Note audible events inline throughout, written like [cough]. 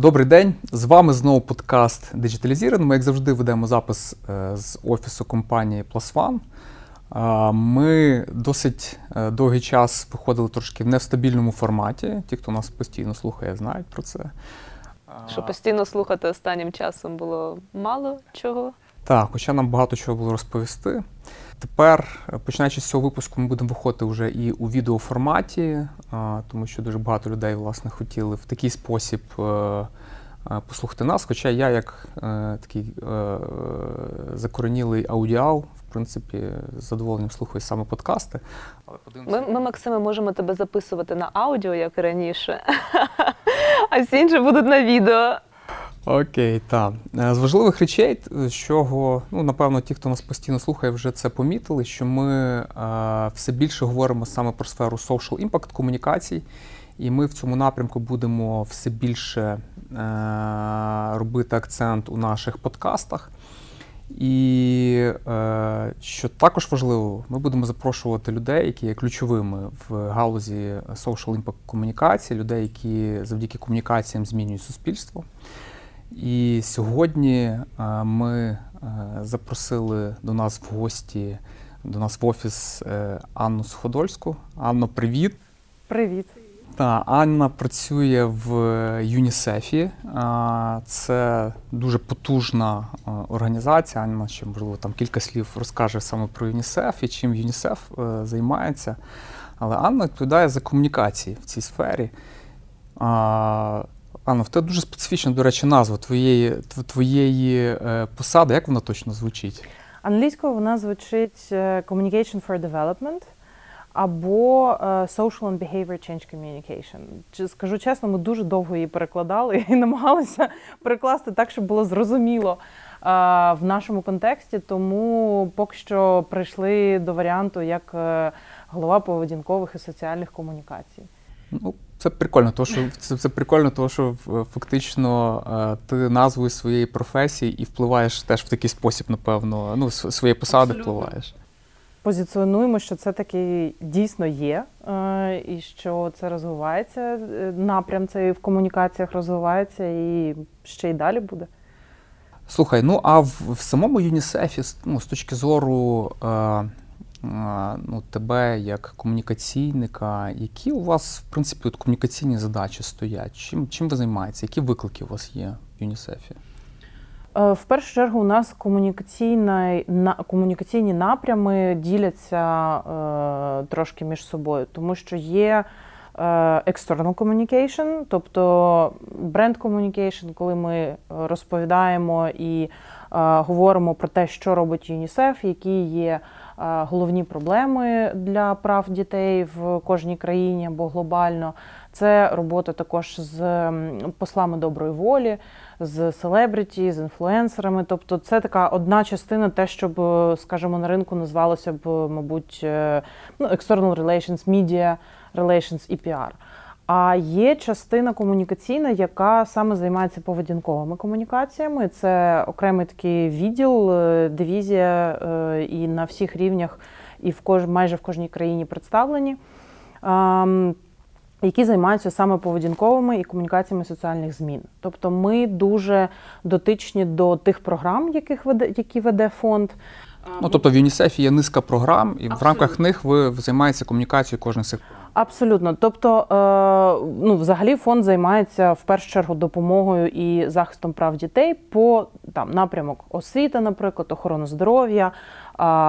Добрий день, з вами знову подкаст Digitalization. Ми, як завжди, ведемо запис е, з офісу компанії Plus One. Ми досить е, довгий час виходили трошки в нестабільному форматі. Ті, хто нас постійно слухає, знають про це. Що постійно слухати останнім часом було мало чого. Так, хоча нам багато чого було розповісти. Тепер, е, починаючи з цього випуску, ми будемо виходити вже і у відеоформаті, тому що дуже багато людей власне хотіли в такий спосіб е, послухати нас. Хоча я, як такий закоренілий аудіал, в принципі, з задоволенням слухаю саме подкасти. Але подивимося. Ми, ми, Максиме, можемо тебе записувати на аудіо, як і раніше, [laughs] а всі інші будуть на відео. Окей, так. З важливих речей, з чого, ну, напевно, ті, хто нас постійно слухає, вже це помітили, що ми е, все більше говоримо саме про сферу social impact комунікацій, і ми в цьому напрямку будемо все більше е, робити акцент у наших подкастах. І е, що також важливо, ми будемо запрошувати людей, які є ключовими в галузі social impact комунікації, людей, які завдяки комунікаціям змінюють суспільство. І сьогодні е, ми е, запросили до нас в гості, до нас в офіс е, Анну Суходольську. Анно, привіт. Привіт. Та Анна працює в ЮНІСЕФі. Це дуже потужна організація. Анна ще можливо там кілька слів розкаже саме про ЮНІСЕФ і чим ЮНІСЕФ займається. Але Анна відповідає за комунікації в цій сфері. Анна, в тебе дуже специфічна, до речі, назва твоєї твоєї е, посади. Як вона точно звучить? Англійською вона звучить е, Communication for Development або е, Social and Behavior Change Communication. Скажу чесно, ми дуже довго її перекладали і намагалися перекласти так, щоб було зрозуміло в нашому контексті. Тому поки що прийшли до варіанту як голова поведінкових і соціальних комунікацій. Ну, це прикольно, тому що це, це прикольно, тому що фактично е, ти назвою своєї професії і впливаєш теж в такий спосіб, напевно, ну, своєї посади Абсолютно. впливаєш. Позиціонуємо, що це таки дійсно є, е, і що це розвивається. Е, напрям цей в комунікаціях розвивається і ще й далі буде. Слухай, ну а в, в самому ЮНІСЕФі, ну, з точки зору ну, тебе як комунікаційника, які у вас, в принципі, от комунікаційні задачі стоять? Чим чим ви займаєтеся? Які виклики у вас є в ЮНІСЕФі? Е, в першу чергу у нас комунікаційна, на, комунікаційні напрями діляться е, трошки між собою, тому що є е, external communication, тобто бренд communication, коли ми розповідаємо і е, говоримо про те, що робить ЮНІСЕФ, які є головні проблеми для прав дітей в кожній країні або глобально. Це робота також з послами доброї волі, з селебриті, з інфлюенсерами. Тобто, це така одна частина, те, щоб, скажімо, на ринку назвалося б, мабуть, е, ну, external relations, media relations і PR. А є частина комунікаційна, яка саме займається поведінковими комунікаціями. Це окремий такий відділ, е, дивізія е, і на всіх рівнях, і в кож майже в кожній країні представлені. Які займаються саме поведінковими і комунікаціями соціальних змін, тобто ми дуже дотичні до тих програм, яких веде, які веде фонд. Ну тобто в ЮНІСЕФі є низка програм, і Абсолютно. в рамках них ви займаєтеся комунікацією кожних цих. Абсолютно, тобто, е, ну, взагалі, фонд займається в першу чергу допомогою і захистом прав дітей по там напрямок освіта, наприклад, охорони здоров'я,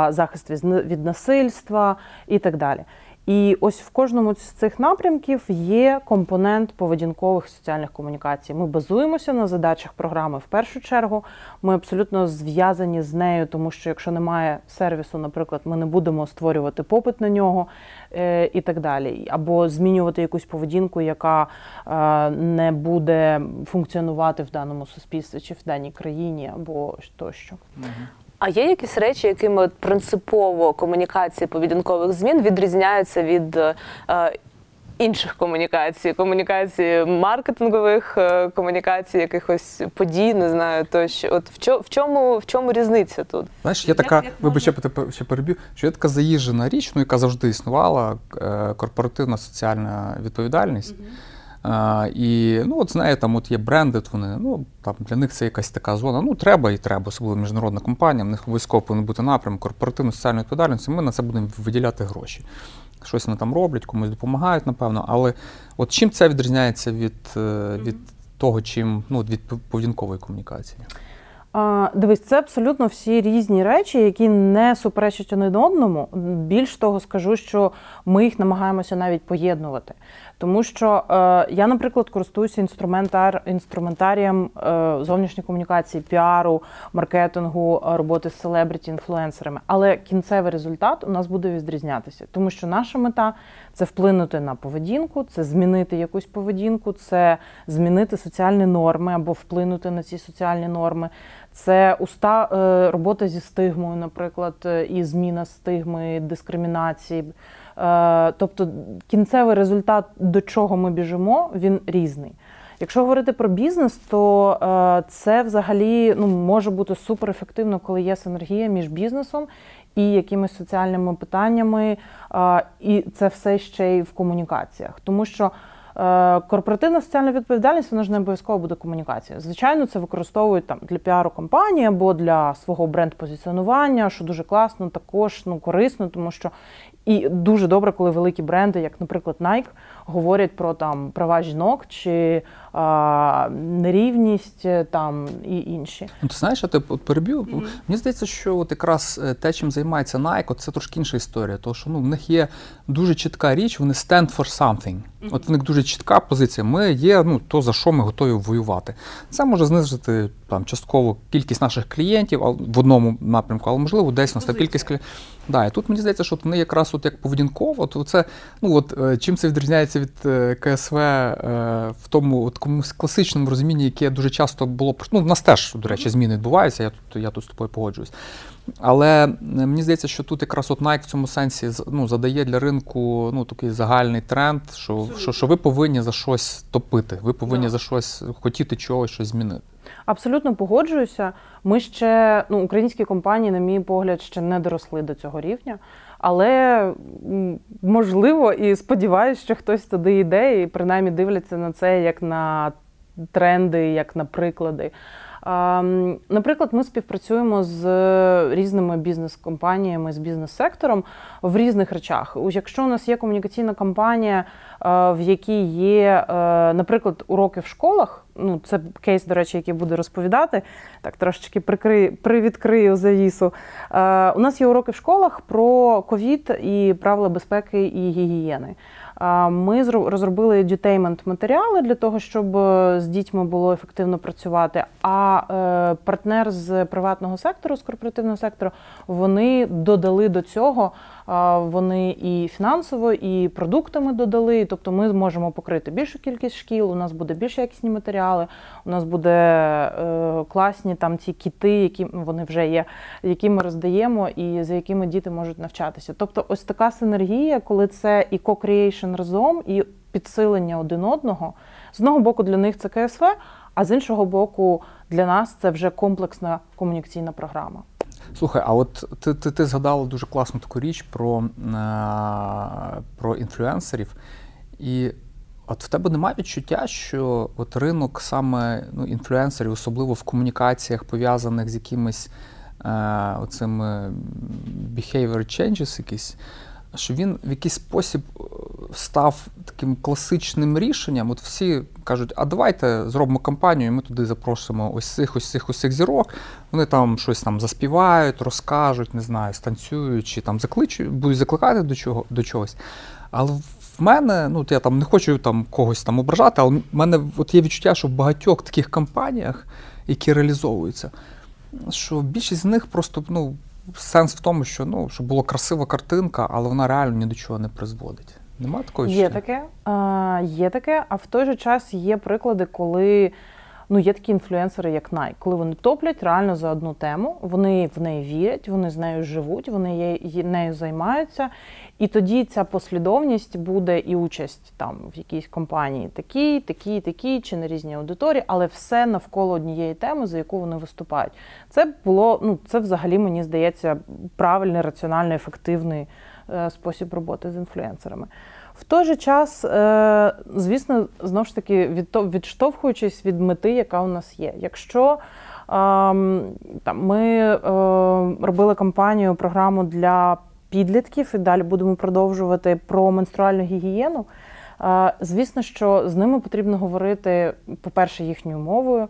захист від насильства і так далі. І ось в кожному з цих напрямків є компонент поведінкових соціальних комунікацій. Ми базуємося на задачах програми в першу чергу. Ми абсолютно зв'язані з нею, тому що якщо немає сервісу, наприклад, ми не будемо створювати попит на нього е, і так далі, або змінювати якусь поведінку, яка е, не буде функціонувати в даному суспільстві чи в даній країні, або тощо. А є якісь речі, якими принципово комунікації поведінкових змін відрізняються від е, інших комунікацій, комунікації маркетингових, е, комунікацій, якихось подій, не знаю, тощо. От в чому в чому в чому різниця тут? Знаєш, є така, вибач, я ще переб'ю, що є така заїжджена річ, ну яка завжди існувала, е, корпоративна соціальна відповідальність. Угу. А, І ну, от знає, там от є бренди, от вони, ну, там для них це якась така зона. Ну, треба і треба, особливо міжнародна компанія, в них обов'язково повинен бути напрям корпоративної соціальної відповідальності, ми на це будемо виділяти гроші. Щось вони там роблять, комусь допомагають, напевно. Але от чим це відрізняється від, е, від того, чим ну, від поведінкової комунікації? А, Дивись, це абсолютно всі різні речі, які не суперечать один одному. Більш того, скажу, що ми їх намагаємося навіть поєднувати. Тому що е, я, наприклад, користуюся інструментар, інструментарієм е, зовнішньої комунікації, піару, маркетингу, е, роботи з селебріті-інфлюенсерами. Але кінцевий результат у нас буде відрізнятися, тому що наша мета це вплинути на поведінку, це змінити якусь поведінку, це змінити соціальні норми або вплинути на ці соціальні норми. Це уста е, робота зі стигмою, наприклад, е, і зміна стигми, дискримінації. Е, тобто кінцевий результат, до чого ми біжимо, він різний. Якщо говорити про бізнес, то це взагалі ну, може бути суперефективно, коли є синергія між бізнесом і якимись соціальними питаннями, і це все ще й в комунікаціях. Тому що Е, корпоративна соціальна відповідальність вона ж не обов'язково буде комунікація. Звичайно, це використовують там для піару компанії або для свого бренд-позиціонування, що дуже класно, також ну корисно, тому що і дуже добре, коли великі бренди, як, наприклад, Nike, говорять про там права жінок чи нерівність е, там і інші. Ну, Ти знаєш, я тебе переб'ю. Mm-hmm. Мені здається, що от якраз е, те, чим займається Nike, це трошки інша історія. Тому що ну, в них є дуже чітка річ, вони stand for something. Mm-hmm. От в них дуже чітка позиція. Ми є ну, то, за що ми готові воювати. Це може знизити там частково кількість наших клієнтів в одному напрямку, але можливо десь на кількість клієнтів. Да, і тут мені здається, що вони якраз от як поведінково, то це ну от е, чим це відрізняється від КСВ в тому от комусь класичному розумінні, яке дуже часто було ну, в нас теж, до речі, зміни відбуваються. Я тут я тут з тобою погоджуюсь. Але мені здається, що тут якраз от Nike в цьому сенсі ну, задає для ринку ну, такий загальний тренд, що що, що ви повинні за щось топити, ви повинні yeah. за щось хотіти чогось, щось змінити. Абсолютно погоджуюся. Ми ще ну, українські компанії, на мій погляд, ще не доросли до цього рівня. Але можливо і сподіваюся, що хтось туди йде, і принаймні дивляться на це як на тренди, як на приклади. Наприклад, ми співпрацюємо з різними бізнес-компаніями, з бізнес-сектором в різних речах. Якщо у нас є комунікаційна кампанія, в якій є, наприклад, уроки в школах, ну це кейс, до речі, який буде розповідати, так трошечки прикрию, привідкрию завісу. У нас є уроки в школах про ковід і правила безпеки і гігієни. Ми розробили дютеймент матеріали для того, щоб е, з дітьми було ефективно працювати. А е, партнер з приватного сектору, з корпоративного сектору, вони додали до цього. Вони і фінансово, і продуктами додали. Тобто, ми зможемо покрити більшу кількість шкіл. У нас буде більш якісні матеріали. У нас буде е, класні там ці кіти, які вони вже є, які ми роздаємо, і за якими діти можуть навчатися. Тобто, ось така синергія, коли це і co-creation разом, і підсилення один одного. З одного боку, для них це КСВ, а з іншого боку, для нас це вже комплексна комунікаційна програма. Слухай, а от ти ти, ти згадала дуже класну таку річ про, е, про інфлюенсерів. І от в тебе немає відчуття, що от ринок саме ну, інфлюенсерів, особливо в комунікаціях, пов'язаних з якимись е, оцими behavior changes якісь що він в якийсь спосіб е, став таким класичним рішенням. От всі кажуть, а давайте зробимо кампанію, і ми туди запросимо ось цих, ось цих, ось цих зірок. Вони там щось там заспівають, розкажуть, не знаю, станцюють чи там закличуть, будуть закликати до чого до чогось. Але в мене, ну я там не хочу там когось там ображати, але в мене от є відчуття, що в багатьох таких кампаніях, які реалізовуються, що більшість з них просто ну сенс в тому, що ну, щоб була красива картинка, але вона реально ні до чого не призводить. Нема такої Є таке, а, є таке, а в той же час є приклади, коли ну, є такі інфлюенсери, як Nike, коли вони топлять реально за одну тему, вони в неї вірять, вони з нею живуть, вони нею займаються. І тоді ця послідовність буде і участь там в якійсь компанії такій, такій, такій, чи на різній аудиторії, але все навколо однієї теми, за яку вони виступають. Це було, ну це взагалі мені здається правильний, раціональний, ефективний е, спосіб роботи з інфлюенсерами. В той же час, е, звісно, знову ж таки, відштовхуючись від мети, яка у нас є. Якщо ем, там, ми е, робили кампанію, програму для підлітків, і далі будемо продовжувати про менструальну гігієну. Звісно, що з ними потрібно говорити, по-перше, їхньою мовою.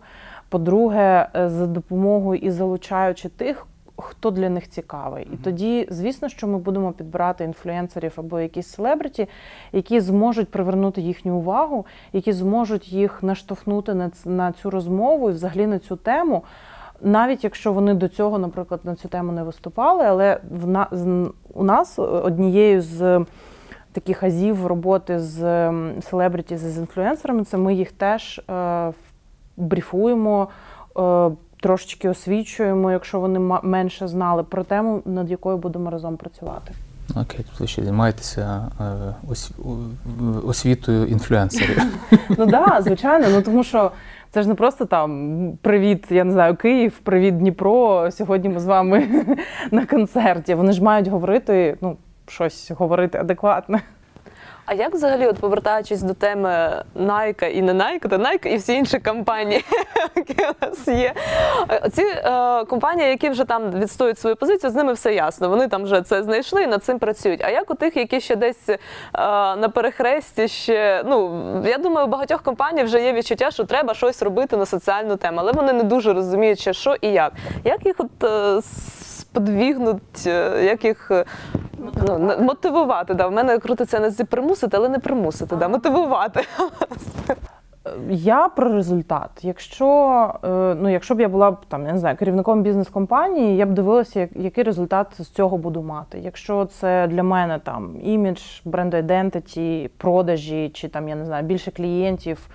По-друге, е, за допомогою і залучаючи тих, хто для них цікавий. І тоді, звісно, що ми будемо підбирати інфлюенсерів або якісь селебриті, які зможуть привернути їхню увагу, які зможуть їх наштовхнути на цю розмову і взагалі на цю тему. Навіть якщо вони до цього, наприклад, на цю тему не виступали, але в на, у нас однією з таких азів роботи з селебриті, з інфлюенсерами, це ми їх теж е, бріфуємо, е, трошечки освічуємо, якщо вони менше знали про тему, над якою будемо разом працювати. Окей, тобто ще займаєтеся е, освітою інфлюенсерів. [laughs] Ну так, звичайно. Ну тому що це ж не просто там привіт, я не знаю, Київ, привіт, Дніпро. Сьогодні ми з вами [laughs] на концерті. Вони ж мають говорити, ну щось говорити адекватне. А як взагалі, от повертаючись до теми Nike і не Nike, то Nike і всі інші компанії, [laughs] які у нас є. Ці е, компанії, які вже там відстоюють свою позицію, з ними все ясно. Вони там вже це знайшли і над цим працюють. А як у тих, які ще десь е, на перехресті, ще ну я думаю, у багатьох компаній вже є відчуття, що треба щось робити на соціальну тему, але вони не дуже розуміють, що і як. Як їх от е, сподвігнуть, е, як їх е, ну, мотивувати. Да. В мене крутиться не зі примусити, але не примусити, да, мотивувати. [laughs] Я про результат. Якщо е, ну, якщо б я була там, я не знаю, керівником бізнес-компанії, я б дивилася, який результат з цього буду мати. Якщо це для мене там імідж, бренд identity, продажі, чи там я не знаю більше клієнтів,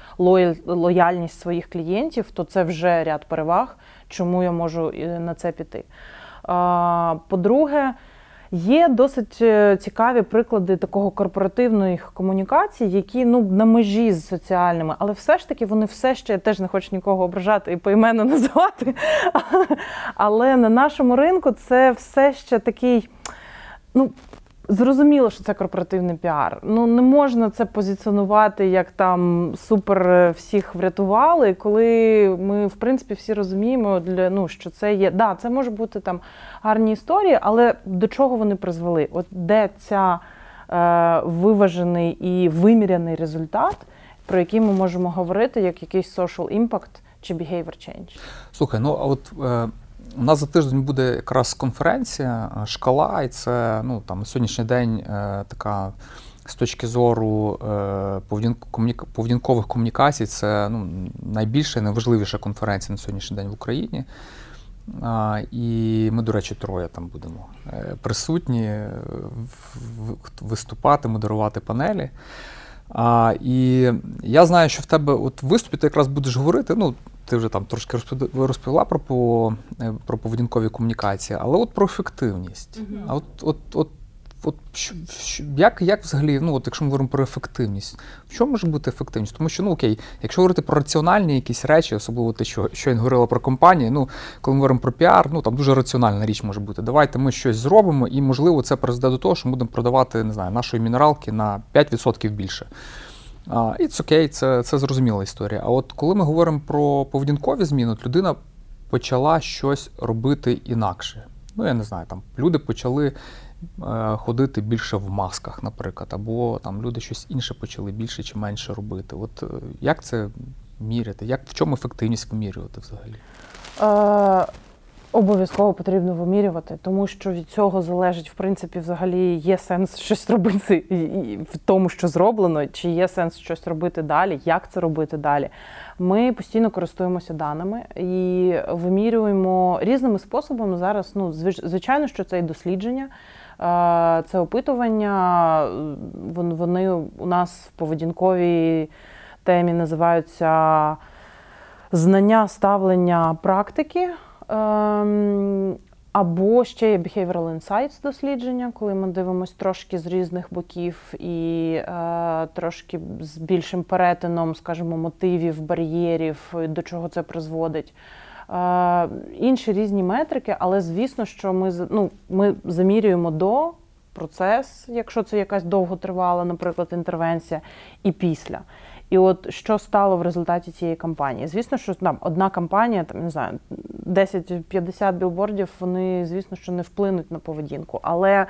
лояльність своїх клієнтів, то це вже ряд переваг, чому я можу на це піти. По-друге, Є досить е, цікаві приклади такого корпоративних комунікацій, які ну на межі з соціальними, але все ж таки вони все ще я теж не хочу нікого ображати і поіменно [laughs] називати. Але на нашому ринку це все ще такий. Ну, Зрозуміло, що це корпоративний піар. Ну не можна це позиціонувати як там супер е, всіх врятували, коли ми в принципі всі розуміємо, для ну що це є. Да, це може бути там гарні історії, але до чого вони призвели? От де ця е, виважений і виміряний результат, про який ми можемо говорити, як якийсь social impact чи behavior change? Слухай, ну а от. Е... У нас за тиждень буде якраз конференція е, шкала, і це ну, там, на сьогоднішній день е, така з точки зору е, поведінкових комунікацій, це ну, найбільша і найважливіша конференція на сьогоднішній день в Україні. А, І ми, до речі, троє там будемо е, присутні, виступати, модерувати панелі. А, І я знаю, що в тебе от виступі ти якраз будеш говорити. ну, ти вже там трошки розповіла про е, про поведінкові комунікації, але от про ефективність. Uh-huh. А от от, от, от що, що, як як взагалі, ну от якщо ми говоримо про ефективність, в чому може бути ефективність? Тому що, ну окей, якщо говорити про раціональні якісь речі, особливо те, що що я говорила про компанії, ну коли ми говоримо про піар, ну там дуже раціональна річ може бути. Давайте ми щось зробимо, і можливо це призведе до того, що ми будемо продавати не знаю, нашої мінералки на 5% більше. І це це це зрозуміла історія. А от коли ми говоримо про поведінкові зміни, от людина почала щось робити інакше. Ну, я не знаю, там люди почали е, ходити більше в масках, наприклад, або там люди щось інше почали більше чи менше робити. От е, як це міряти? Як в чому ефективність вимірювати взагалі? Е, Обов'язково потрібно вимірювати, тому що від цього залежить, в принципі, взагалі є сенс щось робити в тому, що зроблено, чи є сенс щось робити далі, як це робити далі. Ми постійно користуємося даними і вимірюємо різними способами. Зараз ну звичайно, що це і дослідження, це опитування. Вони у нас в поведінковій темі називаються знання ставлення практики. Ем, або ще є Behavioral Insights дослідження, коли ми дивимося трошки з різних боків і е, трошки з більшим перетином, скажімо, мотивів, бар'єрів, до чого це призводить. Е, Інші різні метрики, але звісно, що ми ну, ми замірюємо до процес, якщо це якась довготривала, наприклад, інтервенція, і після. І от що стало в результаті цієї кампанії? Звісно, що там одна кампанія, там не знаю, 10-50 білбордів, вони, звісно, що не вплинуть на поведінку. Але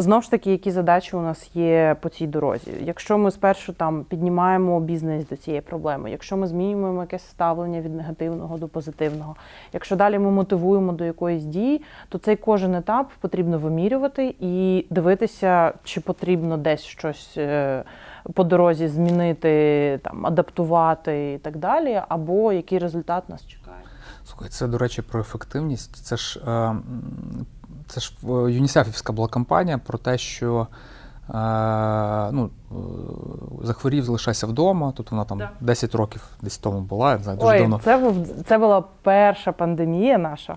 Знову ж таки, які задачі у нас є по цій дорозі. Якщо ми спершу там піднімаємо бізнес до цієї проблеми, якщо ми змінюємо якесь ставлення від негативного до позитивного, якщо далі ми мотивуємо до якоїсь дії, то цей кожен етап потрібно вимірювати і дивитися, чи потрібно десь щось е, по дорозі змінити, там адаптувати і так далі, або який результат нас чекає. Слухай, це до речі про ефективність. Це ж. Е це ж ЮНІСЕФівська була кампанія про те, що е, ну, е, захворів, залишайся вдома. Тут вона там да. 10 років десь тому була. не знаю, дуже Ой, давно. Це був це була перша пандемія наша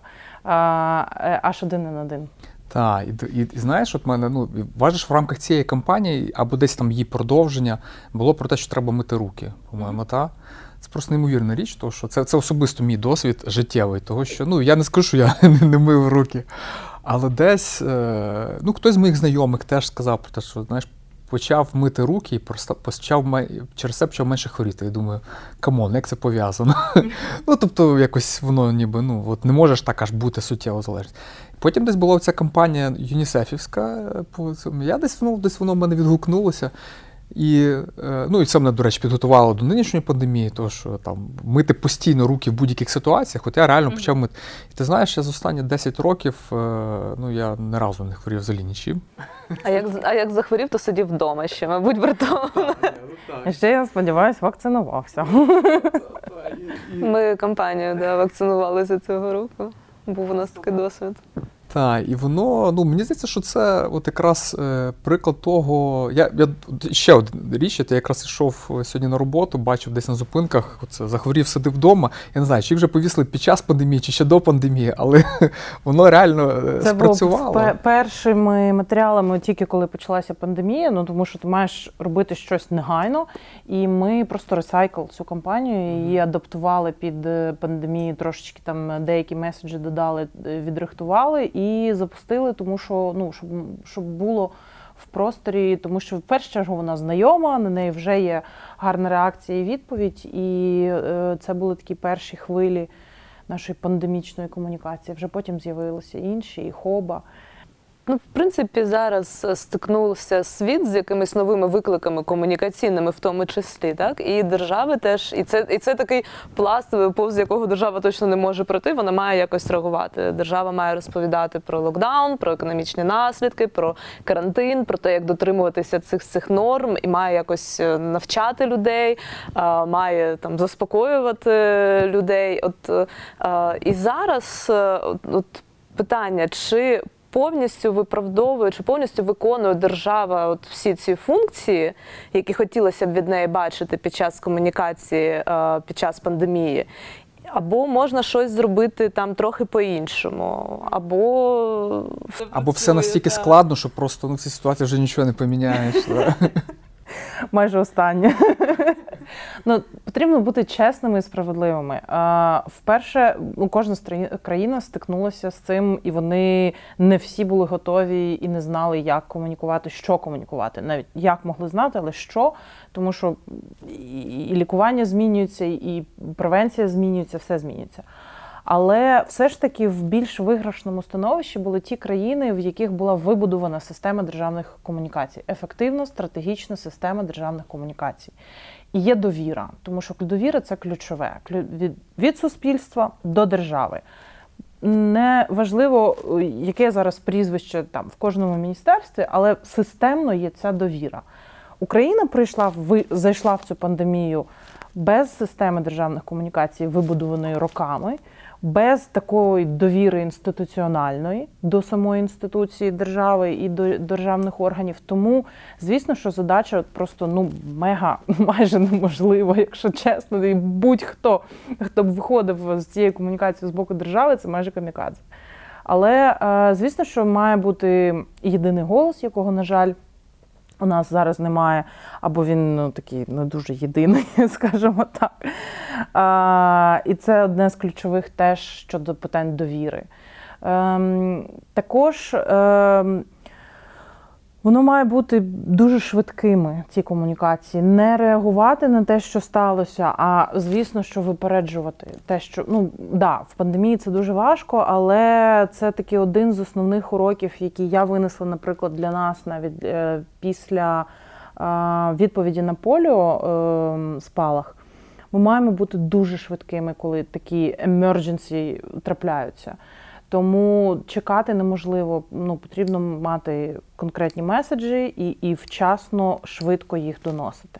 аж один на один. Так, і, і, і знаєш, от мене ну важиш в рамках цієї кампанії або десь там її продовження було про те, що треба мити руки, по-моєму, та. Це просто неймовірна річ, тому що це це особисто мій досвід життєвий, того що ну я не скажу, що я [laughs] не, не мив руки. Але десь е, ну, хтось з моїх знайомих теж сказав про те, що знаєш, почав мити руки і почав через це почав менше хворіти. Я думаю, come on, як це пов'язано? [laughs] ну, тобто, якось воно ніби ну, от не можеш так аж бути суттєво залежність. Потім десь була ця кампанія ЮНІСЕФівська. Я десь ну, десь воно в мене відгукнулося. І е, ну, і це мене, до речі, підготувало до нинішньої пандемії, тому що там мити постійно руки в будь-яких ситуаціях. От я реально mm-hmm. почав мити. І ти знаєш, я за останні 10 років е, ну, я не разу не хворів взагалі нічим. А як а як захворів, то сидів вдома ще, мабуть, братом. Ну [laughs] ще я сподіваюся, вакцинувався. [laughs] Ми компанію да, вакцинувалися цього року. Був у нас такий досвід. Так, і воно, ну мені здається, що це от якраз е, приклад того. Я я ще одна річ, я якраз йшов сьогодні на роботу, бачив десь на зупинках, оце захворів, сидив вдома. Я не знаю, чи вже повісили під час пандемії, чи ще до пандемії, але [laughs] воно реально е, це спрацювало. Це першими матеріалами, тільки коли почалася пандемія, ну тому що ти маєш робити щось негайно, і ми просто ресайкл цю кампанію і адаптували під е, пандемію, трошечки там деякі меседжі додали, відрихтували і запустили, тому що ну щоб щоб було в просторі, тому що в першу чергу вона знайома, на неї вже є гарна реакція і відповідь. І е, це були такі перші хвилі нашої пандемічної комунікації. Вже потім з'явилися інші, і хоба. Ну, в принципі, зараз е, стикнувся світ з якимись новими викликами комунікаційними, в тому числі, так і держави теж, і це і це такий пласт, е, повз якого держава точно не може пройти. Вона має якось реагувати. Держава має розповідати про локдаун, про економічні наслідки, про карантин, про те, як дотримуватися цих цих норм, і має якось е, навчати людей, має там заспокоювати людей. От і зараз от питання, чи повністю виправдовує чи повністю виконує держава от всі ці функції, які хотілося б від неї бачити під час комунікації е, під час пандемії. Або можна щось зробити там трохи по-іншому, або або все настільки складно, що просто ну, в цій ситуації вже нічого не поміняєш. [laughs] [laughs] Майже останнє. [laughs] Ну, Потрібно бути чесними і справедливими. Вперше ну, кожна країна стикнулася з цим, і вони не всі були готові і не знали, як комунікувати, що комунікувати. Навіть як могли знати, але що, тому що і лікування змінюється, і превенція змінюється, все змінюється. Але все ж таки в більш виграшному становищі були ті країни, в яких була вибудована система державних комунікацій, ефективна стратегічна система державних комунікацій. І є довіра, тому що довіра це ключове від, суспільства до держави. Не важливо, яке зараз прізвище там в кожному міністерстві, але системно є ця довіра. Україна прийшла в зайшла в цю пандемію без системи державних комунікацій, вибудованої роками без такої довіри інституціональної до самої інституції держави і до державних органів. Тому, звісно, що задача просто ну мега [laughs] майже неможлива, якщо чесно, і будь-хто хто б виходив з цієї комунікації з боку держави, це майже камікадзе. Але е, звісно, що має бути єдиний голос, якого, на жаль, у нас зараз немає, або він ну, такий не дуже єдиний, [laughs] скажімо так. А, І це одне з ключових теж щодо питань довіри. Ем, Також ем, Воно має бути дуже швидкими, ці комунікації, не реагувати на те, що сталося, а звісно, що випереджувати те, що ну да, в пандемії це дуже важко, але це такий один з основних уроків, які я винесла, наприклад, для нас навіть е, після е, відповіді на поліо е, спалах. Ми маємо бути дуже швидкими, коли такі emergency трапляються. Тому чекати неможливо. Ну потрібно мати конкретні меседжі і і вчасно швидко їх доносити.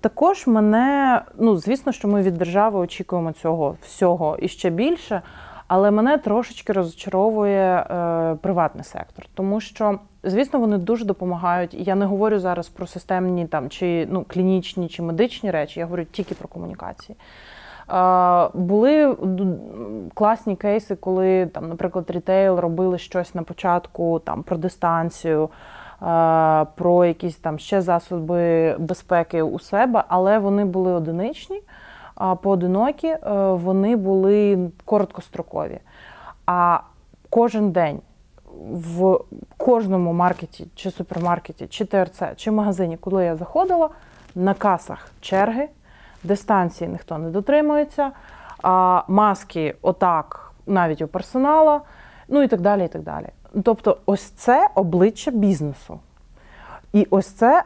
Також мене, ну звісно, що ми від держави очікуємо цього всього і ще більше, але мене трошечки розчаровує е, приватний сектор, тому що, звісно, вони дуже допомагають. Я не говорю зараз про системні там чи ну клінічні чи медичні речі, я говорю тільки про комунікації. Були класні кейси, коли там, наприклад, рітейл робили щось на початку там про дистанцію, про якісь там ще засоби безпеки у себе, але вони були одиничні, поодинокі, е, вони були короткострокові. А кожен день в кожному маркеті, чи супермаркеті, чи ТРЦ, чи магазині, коли я заходила, на касах черги дистанції ніхто не дотримується, а маски отак навіть у персонала, ну і так далі. і так далі. Тобто, ось це обличчя бізнесу. І ось це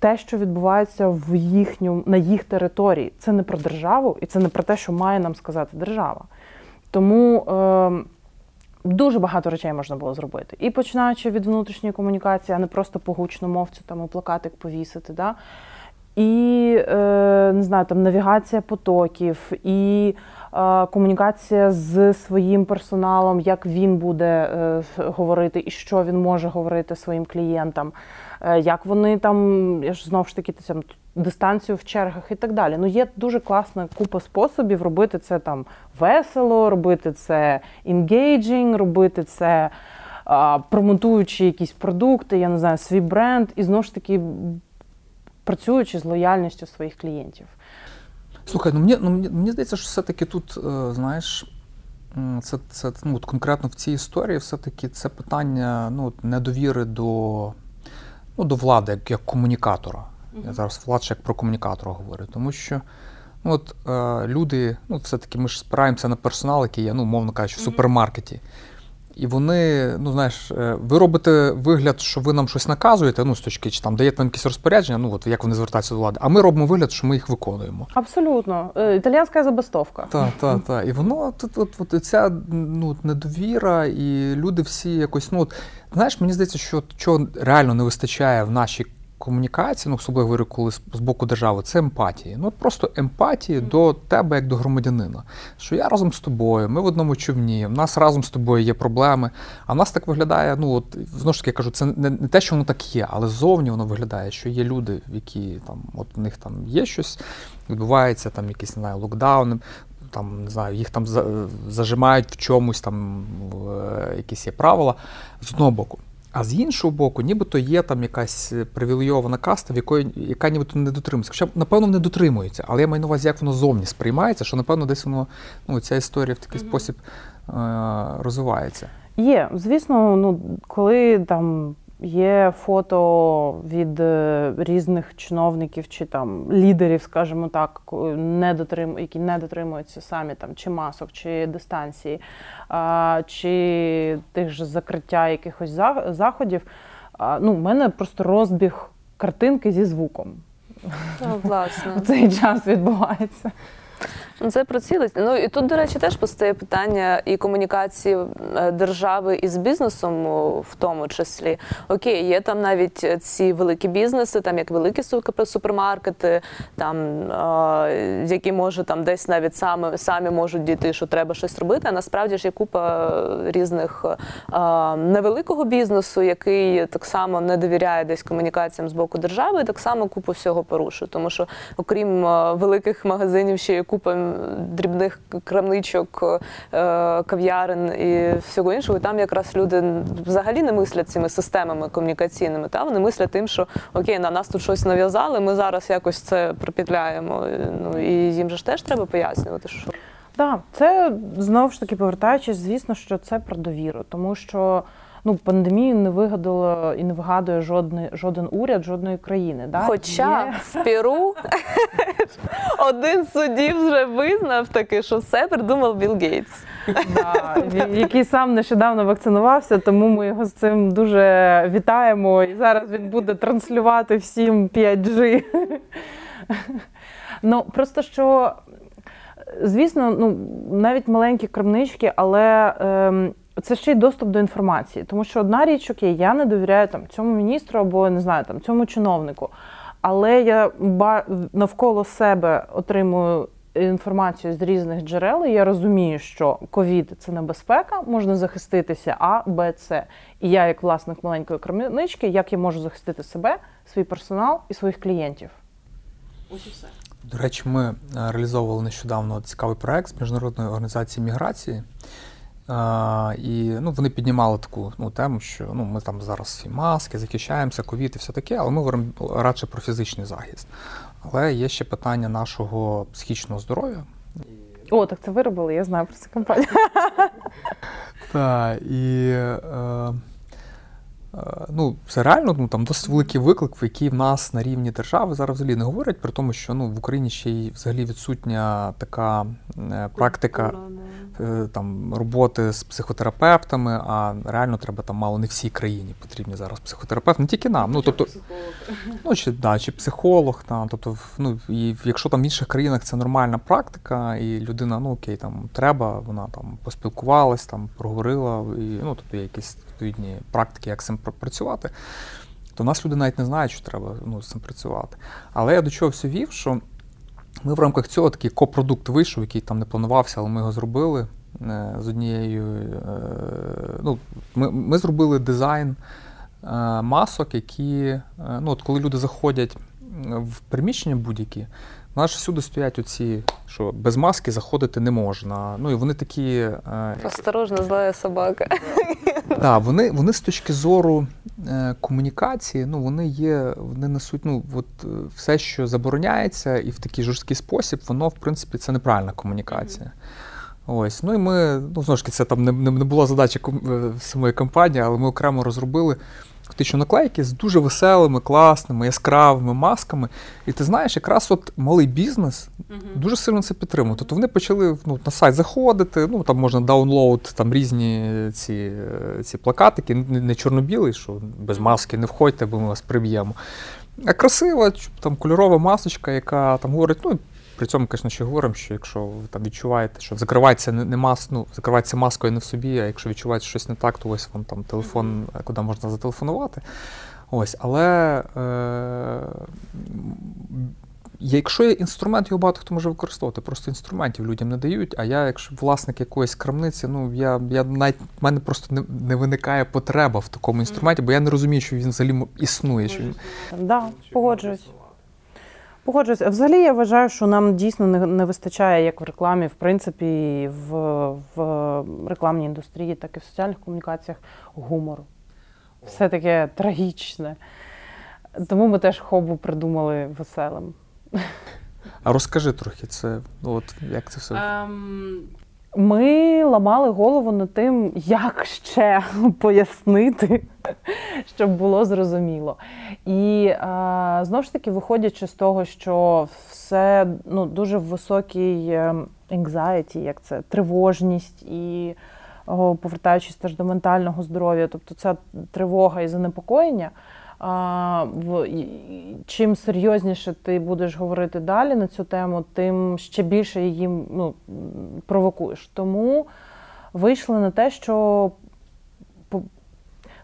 те, що відбувається в їхню, на їх території. Це не про державу, і це не про те, що має нам сказати держава. Тому е, дуже багато речей можна було зробити. І починаючи від внутрішньої комунікації, а не просто по гучномовцю там і плакатик повісити. Да? І е, не знаю, там навігація потоків, і е, комунікація з своїм персоналом, як він буде е, говорити і що він може говорити своїм клієнтам, як вони там, я ж знову ж таки там дистанцію в чергах і так далі. Ну є дуже класна купа способів робити це там весело, робити це engaging, робити це. Промонтуючи якісь продукти, я не знаю, свій бренд, і знову ж таки працюючи з лояльністю своїх клієнтів. Слухай, ну мені ну мені, мені здається, що все-таки тут, е, знаєш, це це ну, конкретно в цій історії, все-таки це питання ну, недовіри до ну, до влади як як комунікатора. Я зараз влад як про комунікатора говорю, тому що ну, от, е, люди, ну, все-таки ми ж спираємося на персонал, який є, ну, мовно кажучи, в супермаркеті. І вони, ну знаєш, е, ви робите вигляд, що ви нам щось наказуєте, ну з точки чи там даєте нам якісь розпорядження, ну от як вони звертаються до влади, а ми робимо вигляд, що ми їх виконуємо. Абсолютно. Е, італіянська забастовка. Так, так, так. І воно тут, от, от, ця ну, недовіра, і люди всі якось, ну от, знаєш, мені здається, що чого реально не вистачає в нашій комунікації, ну особливо говорю, коли з боку держави, це емпатії. Ну просто емпатії mm. до тебе як до громадянина. Що я разом з тобою, ми в одному човні, в нас разом з тобою є проблеми. А в нас так виглядає. Ну от знову ж таки я кажу, це не, не те, що воно так є, але ззовні воно виглядає, що є люди, які там, от у них там є щось, відбувається там якісь не знаю, локдауни. Там не знаю, їх там зажимають в чомусь, там в, е, якісь є правила з одного боку. А з іншого боку, нібито є там якась привілейована каста, в якої яка нібито не дотримується. Хоча, напевно, не дотримується, але я маю на увазі, як воно зовні сприймається, що, напевно, десь воно ну, ця історія в такий mm-hmm. спосіб е- розвивається. Є, звісно, ну коли там Є фото від е, різних чиновників чи там лідерів, скажімо так, не дотрим... які не дотримуються самі там чи масок, чи дистанції, а, чи тих же закриття якихось заходів. А, ну, в мене просто розбіг картинки зі звуком. Ну, власне. [laughs] В цей час відбувається. Це про цілість. Ну і тут, до речі, теж постає питання і комунікації держави із бізнесом, в тому числі. Окей, є там навіть ці великі бізнеси, там як великі супермаркети, там які може там десь навіть самі самі можуть дійти, що треба щось робити. А насправді ж є купа різних невеликого бізнесу, який так само не довіряє десь комунікаціям з боку держави, і так само купу всього порушує. Тому що, окрім великих магазинів, ще є купа дрібних крамничок, е, кав'ярин і всього іншого. І там якраз люди взагалі не мислять цими системами комунікаційними. Та вони мислять тим, що окей, на нас тут щось нав'язали, ми зараз якось це пропітляємо. Ну і їм же ж теж треба пояснювати, що. Так, це знову ж таки повертаючись, звісно, що це про довіру, тому що ну, пандемію не вигадало і не вигадує жодний жоден уряд жодної країни. Да? Хоча Є... в Перу [laughs] один суддів вже визнав таки, що все придумав Білл Гейтс. Да, який сам нещодавно вакцинувався, тому ми його з цим дуже вітаємо. І зараз він буде транслювати всім 5G. [laughs] Ну просто що, звісно, ну навіть маленькі крамнички, але. Ем, це ще й доступ до інформації, тому що одна річ, окей, я не довіряю там цьому міністру або не знаю там цьому чиновнику, але я навколо себе отримую інформацію з різних джерел. і Я розумію, що ковід це небезпека, можна захиститися А, Б, С. І я, як власник маленької крамнички, як я можу захистити себе, свій персонал і своїх клієнтів. Ось і все. До речі, ми е, реалізовували нещодавно цікавий проект з міжнародної організації міграції. А, І ну, вони піднімали таку ну, тему, що ну, ми там зараз всі маски, захищаємося, ковід і все таке, але ми говоримо радше про фізичний захист. Але є ще питання нашого психічного здоров'я. О, так це ви робили, я знаю про цю компанію. [laughs] Так, і е, е, ну, це реально ну, там досить великий виклик, в який в нас на рівні держави зараз взагалі не говорять, при тому, що ну, в Україні ще й взагалі відсутня така е, практика. Е, там роботи з психотерапевтами, а реально треба там мало не всій країні потрібні зараз психотерапевти, не тільки нам. Ну тобто ну чи да, чи психолог, там, тобто, ну і якщо там в інших країнах це нормальна практика, і людина, ну окей, там треба, вона там поспілкувалась, там проговорила, і ну тобто є якісь відповідні практики, як з цим працювати. То в нас люди навіть не знають, що треба ну, з цим працювати. Але я до чого все вів, що ми в рамках цього такий копродукт вийшов, який там не планувався, але ми його зробили е, з однією. Е, ну, Ми ми зробили дизайн е, масок, які, ну, от коли люди заходять в приміщення будь-які, у нас всюди стоять оці, що без маски заходити не можна. Ну і вони такі. Осторожно, злая собака. Так, вони вони з точки зору комунікації, ну вони є, вони несуть ну, от е, все, що забороняється, і в такий жорсткий спосіб, воно, в принципі, це неправильна комунікація. Ось, ну і ми, ну знову ж таки, це там не не, не була задача е, самої компанії, але ми окремо розробили фактично наклейки з дуже веселими, класними, яскравими масками. І ти знаєш, якраз от малий бізнес uh-huh. дуже сильно це підтримує. Тобто вони почали ну, на сайт заходити, ну там можна download, там різні ці ці плакатики, не чорно-білий, що без маски не входьте, бо ми вас приб'ємо. А красива, там кольорова масочка, яка там говорить, ну. При цьому, звісно, ще говоримо, що якщо ви там відчуваєте, що закривається не, мас, ну, закривається маскою не в собі, а якщо відчуваєте щось не так, то ось вам там телефон, куди можна зателефонувати. Ось, Але е, якщо є інструмент, його багато хто може використовувати, просто інструментів людям не дають. А я, якщо власник якоїсь крамниці, ну я я навіть в мене просто не не виникає потреба в такому інструменті, бо я не розумію, що він взагалі існує. Що він... Да, погоджуюсь. Погоджуюся. Взагалі я вважаю, що нам дійсно не, не вистачає як в рекламі, в принципі, в, в рекламній індустрії, так і в соціальних комунікаціях гумору. Все таке трагічне. Тому ми теж хобу придумали веселим. А розкажи трохи це, от як це все. Um, ми ламали голову над тим, як ще [laughs] пояснити, щоб було зрозуміло. І а, знову ж таки, виходячи з того, що все ну, дуже високий е, anxiety, як це тривожність і повертаючись теж до ментального здоров'я, тобто ця тривога і занепокоєння чим серйозніше ти будеш говорити далі на цю тему, тим ще більше її ну, провокуєш. Тому вийшли на те, що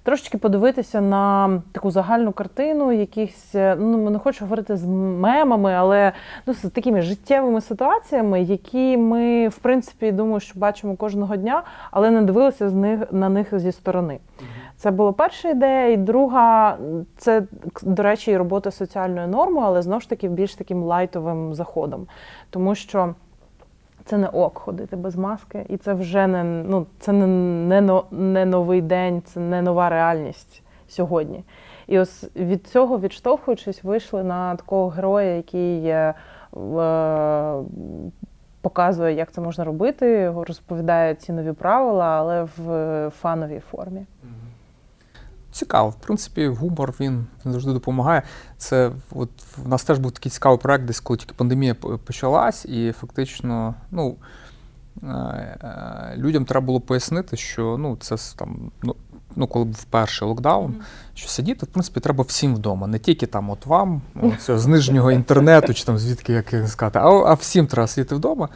трошечки подивитися на таку загальну картину, якихось, ну не хочу говорити з мемами, але ну, з такими життєвими ситуаціями, які ми, в принципі, думаю, що бачимо кожного дня, але не дивилися з них на них зі сторони. Це була перша ідея, і друга це, до речі, робота соціальною нормою, але знову ж таки більш таким лайтовим заходом. Тому що це не ок ходити без маски, і це вже не ну, це не, не, не новий день, це не нова реальність сьогодні. І ось від цього, відштовхуючись, вийшли на такого героя, який е, показує, як це можна робити, розповідає ці нові правила, але в фановій формі. Цікаво. В принципі, гумор він, завжди допомагає. Це от в нас теж був такий цікавий проект, десь коли тільки пандемія почалась, і фактично, ну. Е, е, людям треба було пояснити, що ну це там ну, ну коли був перший локдаун, що сидіти, в принципі, треба всім вдома, не тільки там от вам, [laughs] от, з нижнього інтернету, чи там звідки як сказати, а, а всім треба сидіти вдома.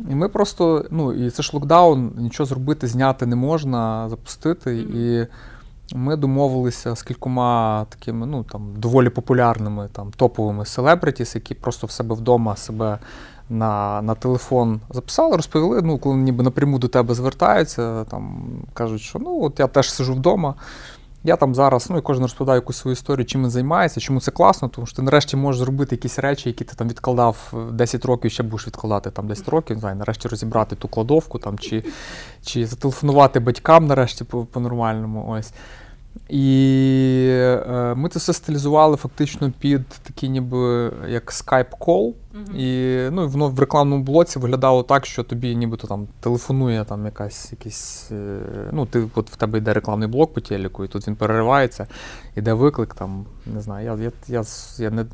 І ми просто, ну і це ж локдаун, нічого зробити, зняти не можна, запустити. І ми домовилися з кількома такими, ну там доволі популярними там топовими селебритіс, які просто в себе вдома себе на на телефон записали, розповіли, ну, коли ніби напряму до тебе звертаються, там кажуть, що ну от я теж сижу вдома. Я там зараз, ну і кожен розповідає якусь свою історію, чим він займається, чому це класно, тому що ти нарешті можеш зробити якісь речі, які ти там відкладав 10 років, ще будеш відкладати там 10 років, не знаю, нарешті розібрати ту кладовку там, чи чи зателефонувати батькам нарешті по-нормальному. ось. І е, ми це все стилізували фактично під такий ніби як скайп-кол. І ну, воно в рекламному блоці виглядало так, що тобі нібито там телефонує там якась якийсь. Е, ну, ти от в тебе йде рекламний блок по телеку, і тут він переривається, іде виклик. там, Не знаю, я я, я, я не.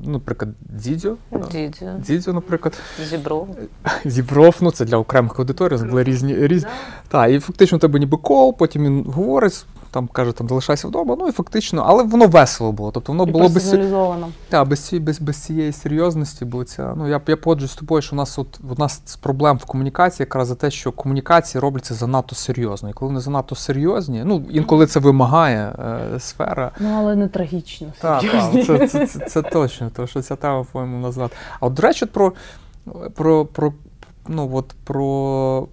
Ну, наприклад, Дідзьо. Дідзьо, Дідзьо, наприклад. Зібров. [laughs] Зібров, ну це для окремих аудиторій, були різні. різні. Так, і фактично у тебе ніби кол, потім він говорить там каже, там залишайся вдома. Ну і фактично, але воно весело було. Тобто воно і було без та, без, без, без цієї серйозності. Бо ця, ну я я погоджуюсь з тобою, що у нас от у нас проблем в комунікації якраз за те, що комунікації робляться занадто серйозно. І коли вони занадто серйозні, ну інколи це вимагає е, сфера. Ну але не трагічно. Так, та, це, це, це, це точно, тому що ця тема по-моєму назад. А от до речі, про, про, про, ну, от, про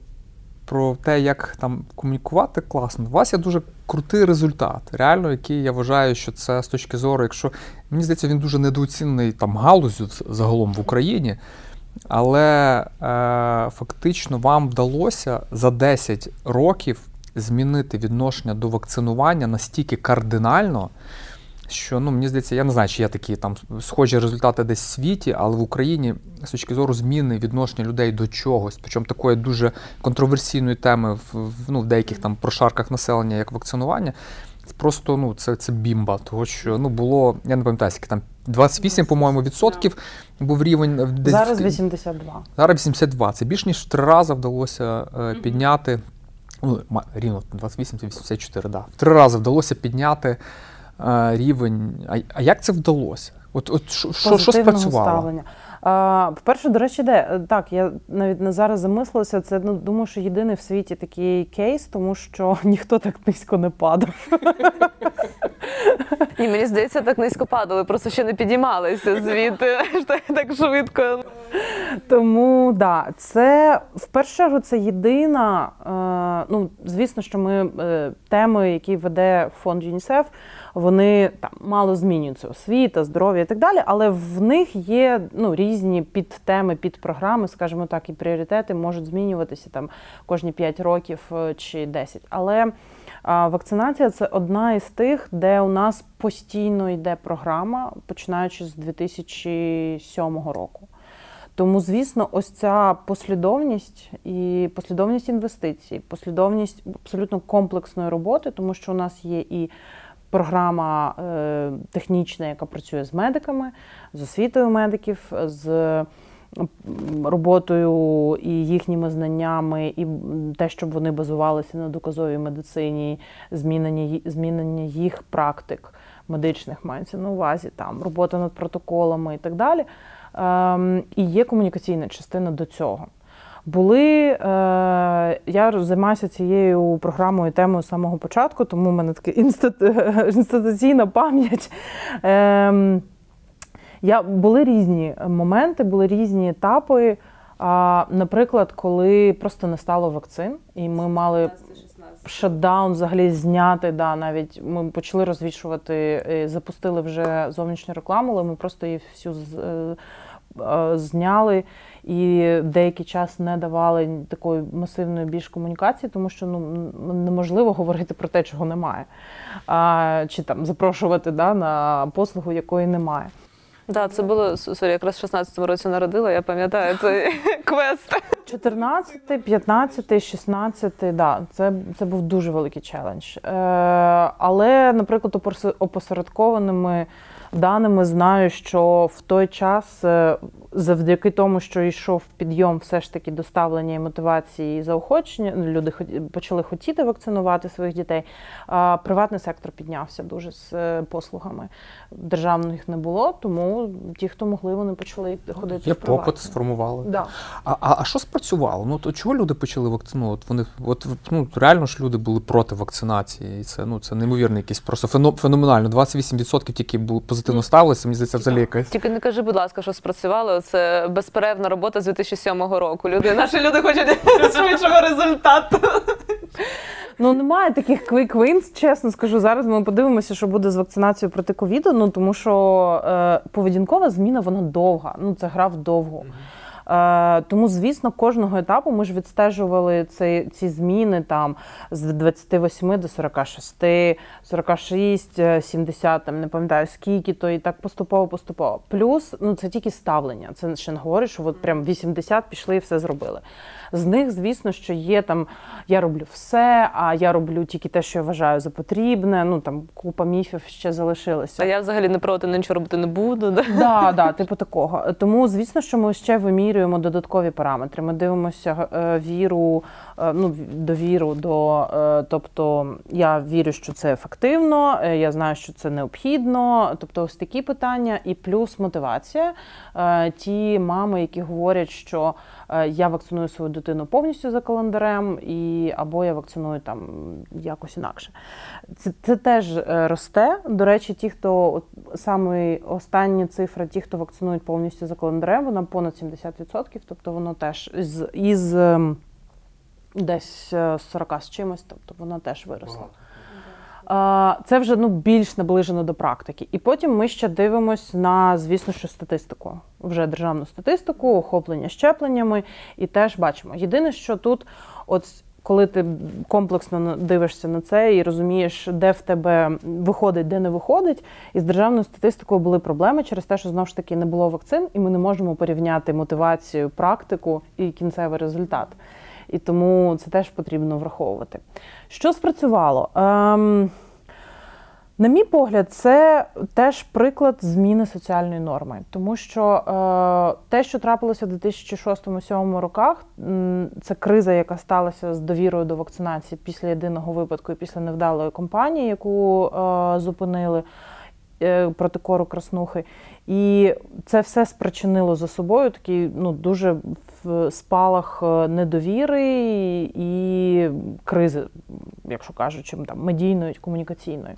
про те, як там комунікувати класно. У вас є дуже крутий результат, реально, який я вважаю, що це з точки зору, якщо мені здається, він дуже недооцінений там галузю загалом в Україні. Але е, фактично вам вдалося за 10 років змінити відношення до вакцинування настільки кардинально, що ну мені здається, я не знаю, чи є такі там схожі результати десь в світі, але в Україні з точки зору зміни відношення людей до чогось, причому такої дуже контроверсійної теми в ну, в деяких там прошарках населення, як вакцинування. Просто ну це це бімба, того що ну було, я не пам'ятаю, скільки там 28, по-моєму, відсотків був рівень десь зараз 82. Зараз 82. Це більш ніж в три рази вдалося е, підняти. Ну, рівно 28 це 84, да. В три рази вдалося підняти рівень. А а як це вдалося? От от що що спрацювало? ставлення. По-перше, до речі, де так, я навіть не зараз замислилася. Це ну думаю, що єдиний в світі такий кейс, тому що [laughs] ніхто так низько не падав. [laughs] Ні, мені здається, так низько падали, просто ще не підіймалися звідти [laughs] так швидко. Тому да, це в першу чергу це єдина. Е, ну, звісно, що ми е, теми, які веде фонд ЮНІСЕФ вони там мало змінюються освіта, здоров'я і так далі, але в них є ну, різні підтеми, підпрограми, скажімо так, і пріоритети можуть змінюватися там кожні 5 років е, чи 10. Але а, вакцинація це одна із тих, де у нас постійно йде програма, починаючи з 2007 року. Тому, звісно, ось ця послідовність і послідовність інвестицій, послідовність абсолютно комплексної роботи, тому що у нас є і програма е, технічна, яка працює з медиками, з освітою медиків, з роботою і їхніми знаннями, і те, щоб вони базувалися на доказовій медицині, змінення змінення їх практик медичних мається на увазі, там робота над протоколами і так далі. Ем, і є комунікаційна частина до цього. Були е, я займаюся цією програмою темою з самого початку, тому в мене така інституційна [laughs] пам'ять. Е, я, Були різні моменти, були різні етапи. Наприклад, коли просто не стало вакцин, і ми мали шатдаун взагалі зняти. Да, Навіть ми почали розвішувати, е, запустили вже зовнішню рекламу, але ми просто її всю е, е, зняли і деякий час не давали такої масивної більш комунікації, тому що ну неможливо говорити про те, чого немає, а, чи там запрошувати да, на послугу, якої немає. Да, це було sorry, якраз в 16-му році народила, я пам'ятаю цей [laughs] квест. 14, 15, 16, да, це це був дуже великий челендж. Е, Але, наприклад, опосередкованими даними знаю, що в той час е, завдяки тому, що йшов підйом, все ж таки доставлення і мотивації і заохочення, люди почали хотіти вакцинувати своїх дітей. Приватний сектор піднявся дуже з е, послугами. Державних не було, тому ті, хто могли, вони почали ходити. Є попит сформували. Да. А, а а, що спрацювало? Ну то чого люди почали вакцинувати? Вони от ну реально ж люди були проти вакцинації, і це ну це неймовірно, якийсь просто феноменально. 28% тільки були позитивно ставилися. Мені здається, взагалі якась. Тільки не кажи, будь ласка, що спрацювало це безперервна робота з 2007 року. Люди, [laughs] Наші люди хочуть швидшого результату. Ну, немає таких quick wins, чесно скажу. Зараз ми подивимося, що буде з вакцинацією проти ковіду. Ну тому що е, поведінкова зміна вона довга. Ну це гра вдовго. Е, тому, звісно, кожного етапу ми ж відстежували ці, ці зміни там з 28 до 46, 46, 70, там не пам'ятаю скільки, то і так поступово-поступово. Плюс ну це тільки ставлення. Це ще не говорить, що от прям 80 пішли і все зробили. З них, звісно, що є там я роблю все, а я роблю тільки те, що я вважаю за потрібне. Ну там купа міфів ще залишилося. А я взагалі не проти нічого робити не буду. Да, да, да, типу такого. Тому, звісно, що ми ще вимірюємо додаткові параметри. Ми дивимося е, віру, е, ну довіру до, е, тобто я вірю, що це ефективно, я знаю, що це необхідно. Тобто, ось такі питання, і плюс мотивація. Ті мами, які говорять, що я вакциную свою дитину повністю за календарем, і або я вакциную там якось інакше. Це це теж росте. До речі, ті, хто саме останні цифри, ті, хто вакцинують повністю за календарем, вона понад 70% тобто воно теж із із ем, десь 40 е, з чимось, тобто вона теж виросло. Це вже ну, більш наближено до практики. І потім ми ще дивимося на, звісно, що статистику, вже державну статистику, охоплення щепленнями, і теж бачимо. Єдине, що тут, от коли ти комплексно дивишся на це і розумієш, де в тебе виходить, де не виходить, і з державною статистикою були проблеми через те, що знову ж таки не було вакцин, і ми не можемо порівняти мотивацію, практику і кінцевий результат. І тому це теж потрібно враховувати. Що спрацювало? Ем, на мій погляд, це теж приклад зміни соціальної норми, тому що е, те, що трапилося в 2006-2007 роках, це криза, яка сталася з довірою до вакцинації після єдиного випадку і після невдалої кампанії, яку е, зупинили е, проти кору краснухи. І це все спричинило за собою такий ну, дуже спалах е, недовіри і кризи, якщо кажучи, там медійної комунікаційної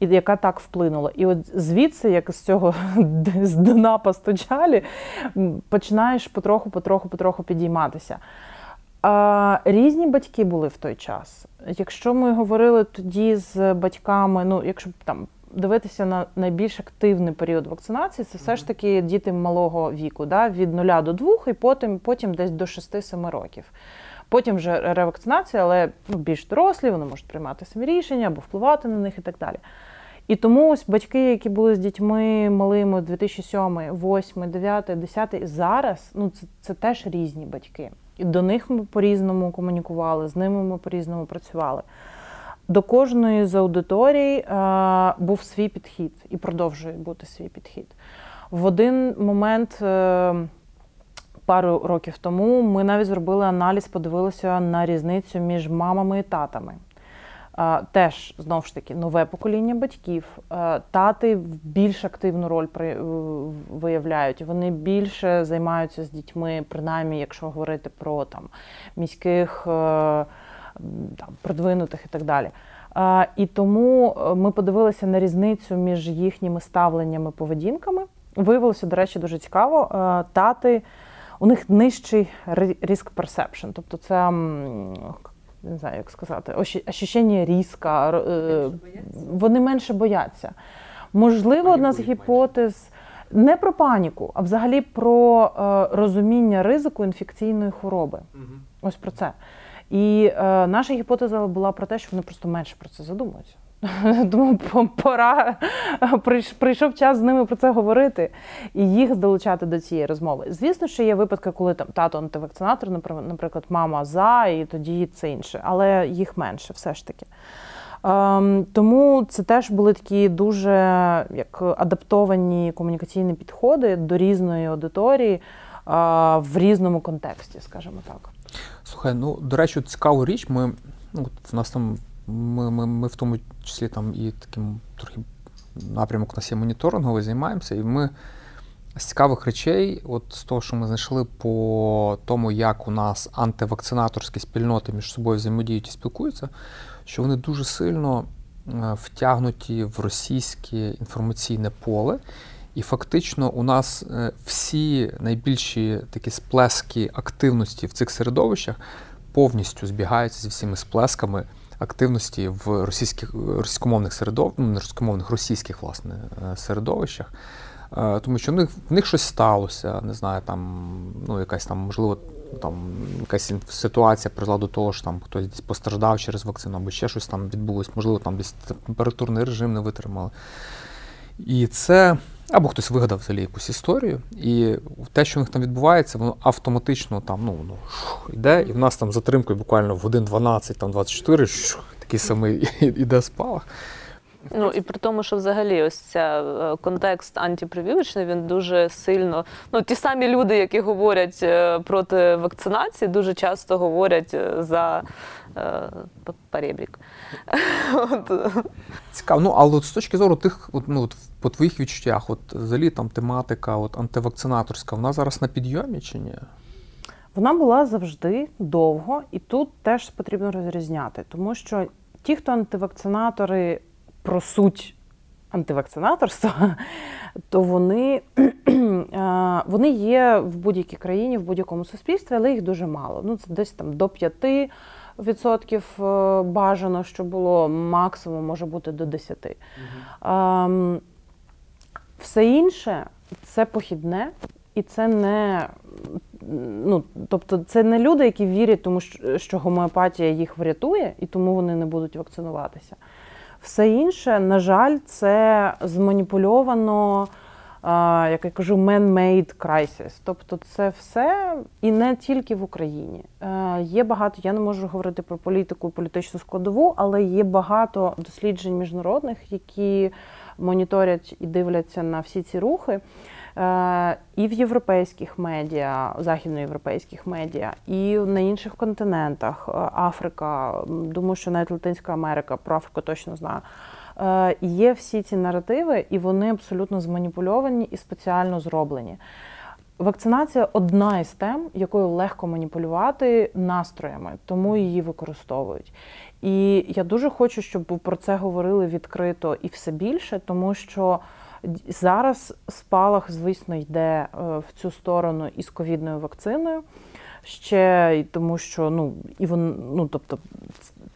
і яка так вплинула. І от звідси, як з цього [laughs] з дна постучалі, починаєш потроху, потроху, потроху підійматися. А, Різні батьки були в той час. Якщо ми говорили тоді з батьками, ну якщо там дивитися на найбільш активний період вакцинації, це все ж таки діти малого віку, да, від 0 до 2 і потім, потім десь до 6-7 років. Потім вже ревакцинація, але ну, більш дорослі, вони можуть приймати самі рішення або впливати на них і так далі. І тому ось батьки, які були з дітьми малими 2007, 2008, 9, 10, зараз ну це, це теж різні батьки. І до них ми по-різному комунікували, з ними ми по-різному працювали. До кожної з аудиторій е, був свій підхід і продовжує бути свій підхід. В один момент. Е, пару років тому ми навіть зробили аналіз, подивилися на різницю між мамами і татами. Теж знову ж таки нове покоління батьків. Тати більш активну роль виявляють. Вони більше займаються з дітьми, принаймні, якщо говорити про там міських е, там продвинутих і так далі. І тому е, ми подивилися на різницю між їхніми ставленнями поведінками. Виявилося, до речі, дуже цікаво. Тати у них нижчий риск perception, тобто це не знаю, як сказати, ощущення різка, е, вони менше бояться. Можливо, одна з гіпотез не про паніку, а взагалі про е, розуміння ризику інфекційної хвороби. Ось про це. І е, наша гіпотеза була про те, що вони просто менше про це задумуються. [laughs] Тому пора прийшов час з ними про це говорити і їх долучати до цієї розмови. Звісно, що є випадки, коли там тато антивакцинатор, наприклад, мама за, і тоді це інше, але їх менше все ж таки. Ем, тому це теж були такі дуже як адаптовані комунікаційні підходи до різної аудиторії в різному контексті, скажімо так. Слухай, ну до речі, цікаву річ. Ми ну в нас там ми, ми, ми в тому числі там і таким трохи напрямок у нас є моніторинговий, займаємося, і ми з цікавих речей, от з того, що ми знайшли по тому, як у нас антивакцинаторські спільноти між собою взаємодіють і спілкуються, що вони дуже сильно е, втягнуті в російське інформаційне поле. І фактично у нас е, всі найбільші такі сплески активності в цих середовищах повністю збігаються зі всіми сплесками активності в російських російськомовних середовищах, ну російськомовних, російських власне е, середовищах. Е, тому що в них в них щось сталося, не знаю, там ну якась там, можливо, там якась ситуація призвела до того, що там хтось десь постраждав через вакцину, або ще щось там відбулось, можливо, там десь температурний режим не витримали. І це. Або хтось вигадав взагалі якусь історію, і те, що в них там відбувається, воно автоматично там ну, ну йде, і в нас там затримкою буквально в 1.12, там 24, шух, такий самий [laughs] іде спалах. Ну і при тому, що взагалі ось ця е, контекст антипрививочний, він дуже сильно. Ну ті самі люди, які говорять е, проти вакцинації, дуже часто говорять е, за перебрік. [laughs] Цікаво. Ну але от з точки зору тих, от, ну от по твоїх відчуттях, от взагалі там тематика, от антивакцинаторська, вона зараз на підйомі чи ні? Вона була завжди довго, і тут теж потрібно розрізняти, тому що ті, хто антивакцинатори про суть антивакцинаторства, [laughs] то вони [clears throat] вони є в будь-якій країні, в будь-якому суспільстві, але їх дуже мало. Ну, Це десь там до 5% е, бажано, що було, максимум може бути до 10%. Угу. Все інше це похідне, і це не. Ну, тобто це не люди, які вірять, тому що гомеопатія їх врятує, і тому вони не будуть вакцинуватися. Все інше, на жаль, це зманіпульовано, як я кажу, man-made crisis. Тобто це все і не тільки в Україні. Е, є багато, я не можу говорити про політику політичну складову, але є багато досліджень міжнародних, які моніторять і дивляться на всі ці рухи. І в європейських медіа, західноєвропейських медіа, і на інших континентах. Е, Африка, думаю, що навіть Латинська Америка, про Африку точно знаю. Е, є всі ці наративи, і вони абсолютно зманіпульовані і спеціально зроблені. Вакцинація одна із тем, якою легко маніпулювати настроями, тому її використовують. І я дуже хочу, щоб про це говорили відкрито і все більше, тому що Зараз спалах, звісно, йде е, в цю сторону із ковідною вакциною. Ще й тому, що ну і вон, ну тобто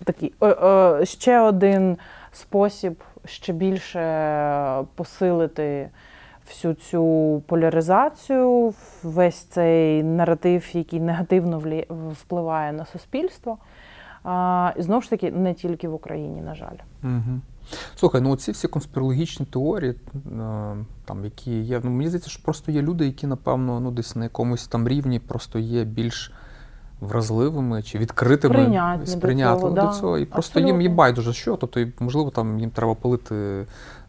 такий е, е, ще один спосіб ще більше посилити всю цю поляризацію, весь цей наратив, який негативно впливає на суспільство. І знову ж таки, не тільки в Україні, на жаль. Угу. Слухай, ну ці всі конспірологічні теорії, е, там які є. Ну мені здається, що просто є люди, які, напевно, ну десь на якомусь там рівні просто є більш вразливими чи відкритими Прийнятні сприйнятливими до, до цього. І просто Абсолютно. їм є байдуже що. Тобто, можливо, там їм треба палити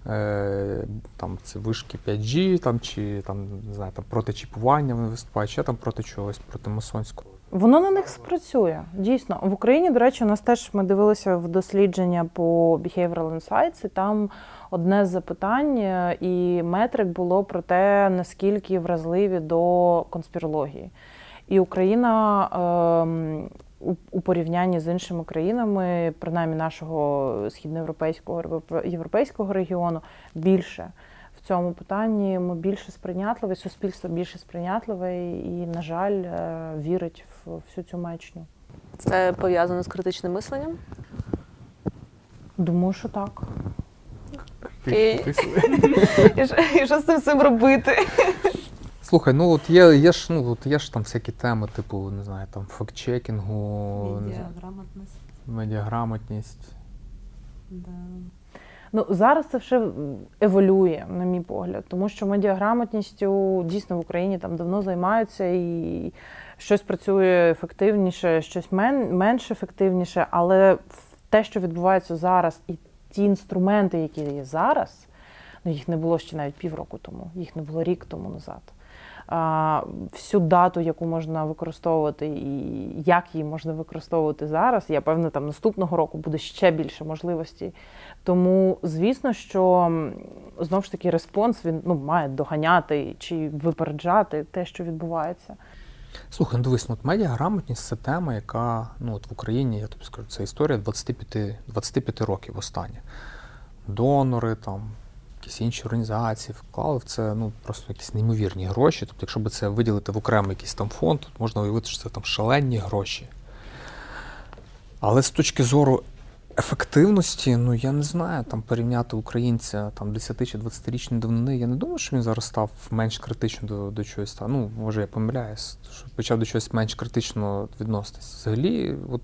е, там ці вишки 5G, там чи там не знаю, там проти чіпування вони виступають, ще там проти чогось, проти масонського. Воно на них спрацює. Дійсно. В Україні, до речі, у нас теж ми дивилися в дослідження по Behavioral Insights, і там одне з запитань е, і метрик було про те, наскільки вразливі до конспірології. І Україна ем, у порівнянні з іншими країнами, принаймні нашого східноєвропейського європейського регіону, більше в цьому питанні ми більше сприйнятливі, суспільство більше сприйнятливе і, на жаль, е, вірить всю цю мечню. Це пов'язано з критичним мисленням? Думаю, що так. І, [laughs] і що з цим всім робити? Слухай, ну от є є ж ну, от є ж там всякі теми, типу, не знаю, там фактчекінгу, медіаграмотність. медіаграмотність. Да. Ну зараз це все еволює, на мій погляд, тому що медіаграмотністю дійсно в Україні там давно займаються і щось працює ефективніше, щось мен, менш ефективніше, але те, що відбувається зараз, і ті інструменти, які є зараз, ну їх не було ще навіть півроку тому, їх не було рік тому назад всю дату, яку можна використовувати, і як її можна використовувати зараз. Я певна, там наступного року буде ще більше можливостей. Тому, звісно, що знову ж таки респонс він ну, має доганяти чи випереджати те, що відбувається. Слухай, ну дивись, ну, от медіаграмотність це тема, яка ну, от в Україні, я тобі скажу, це історія 25 25 років останнє. Донори, там, якісь інші організації вклали в це ну, просто якісь неймовірні гроші. Тобто, якщо би це виділити в окремий якийсь там фонд, то можна уявити, що це там шалені гроші. Але з точки зору ефективності, ну я не знаю, там порівняти українця там 10 чи 20-річної давнини, я не думаю, що він зараз став менш критично до до чогось. Ну, може, я помиляюсь, що почав до чогось менш критично відноситись. Взагалі, от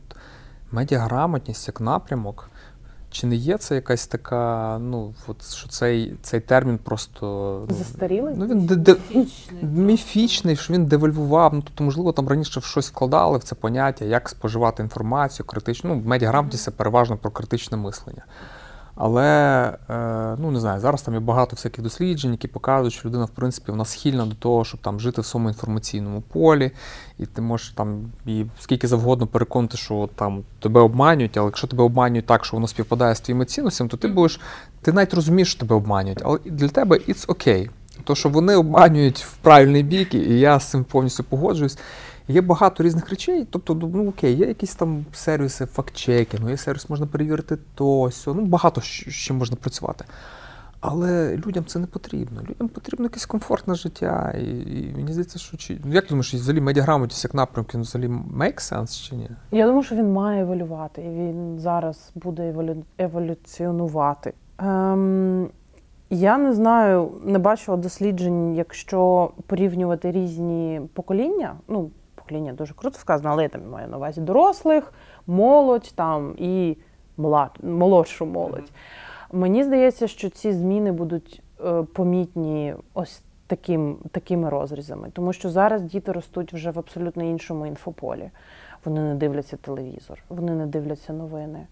медіаграмотність як напрямок. Чи не є це якась така, ну, от, що цей цей термін просто. Ну, Застарілий? Ну, він де, де, міфічний, що він девальвував. Ну, тобто, можливо, там раніше в щось вкладали в це поняття, як споживати інформацію, критичну. Ну, медіаграмотність це переважно про критичне мислення. Але е, ну не знаю, зараз там є багато всяких досліджень, які показують, що людина, в принципі, вона схильна до того, щоб там жити в своєму інформаційному полі, і ти можеш там і скільки завгодно переконати, що там тебе обманюють, але якщо тебе обманюють так, що воно співпадає з твоїми цінностями, то ти будеш, ти навіть розумієш, що тебе обманюють, але для тебе it's окей. Okay. То, що вони обманюють в правильний бік, і я з цим повністю погоджуюсь. Є багато різних речей, тобто, ну, ну окей, є якісь там сервіси фактчекінгу, є сервіс, можна перевірити то, сьо, ну багато з чим можна працювати. Але людям це не потрібно. Людям потрібно якесь комфортне життя. І, і мені здається, що чи ну, як думаєш, взагалі медіаграмотність як напрямки він взагалі make sense чи ні? Я думаю, що він має еволювати, і він зараз буде еволю... еволюціонувати. Ем, Я не знаю, не бачила досліджень, якщо порівнювати різні покоління. ну, покоління дуже круто сказано, але я там маю на увазі дорослих, молодь там і млад, молодшу молодь. Мені здається, що ці зміни будуть е, помітні ось таким, такими розрізами, тому що зараз діти ростуть вже в абсолютно іншому інфополі. Вони не дивляться телевізор, вони не дивляться новини.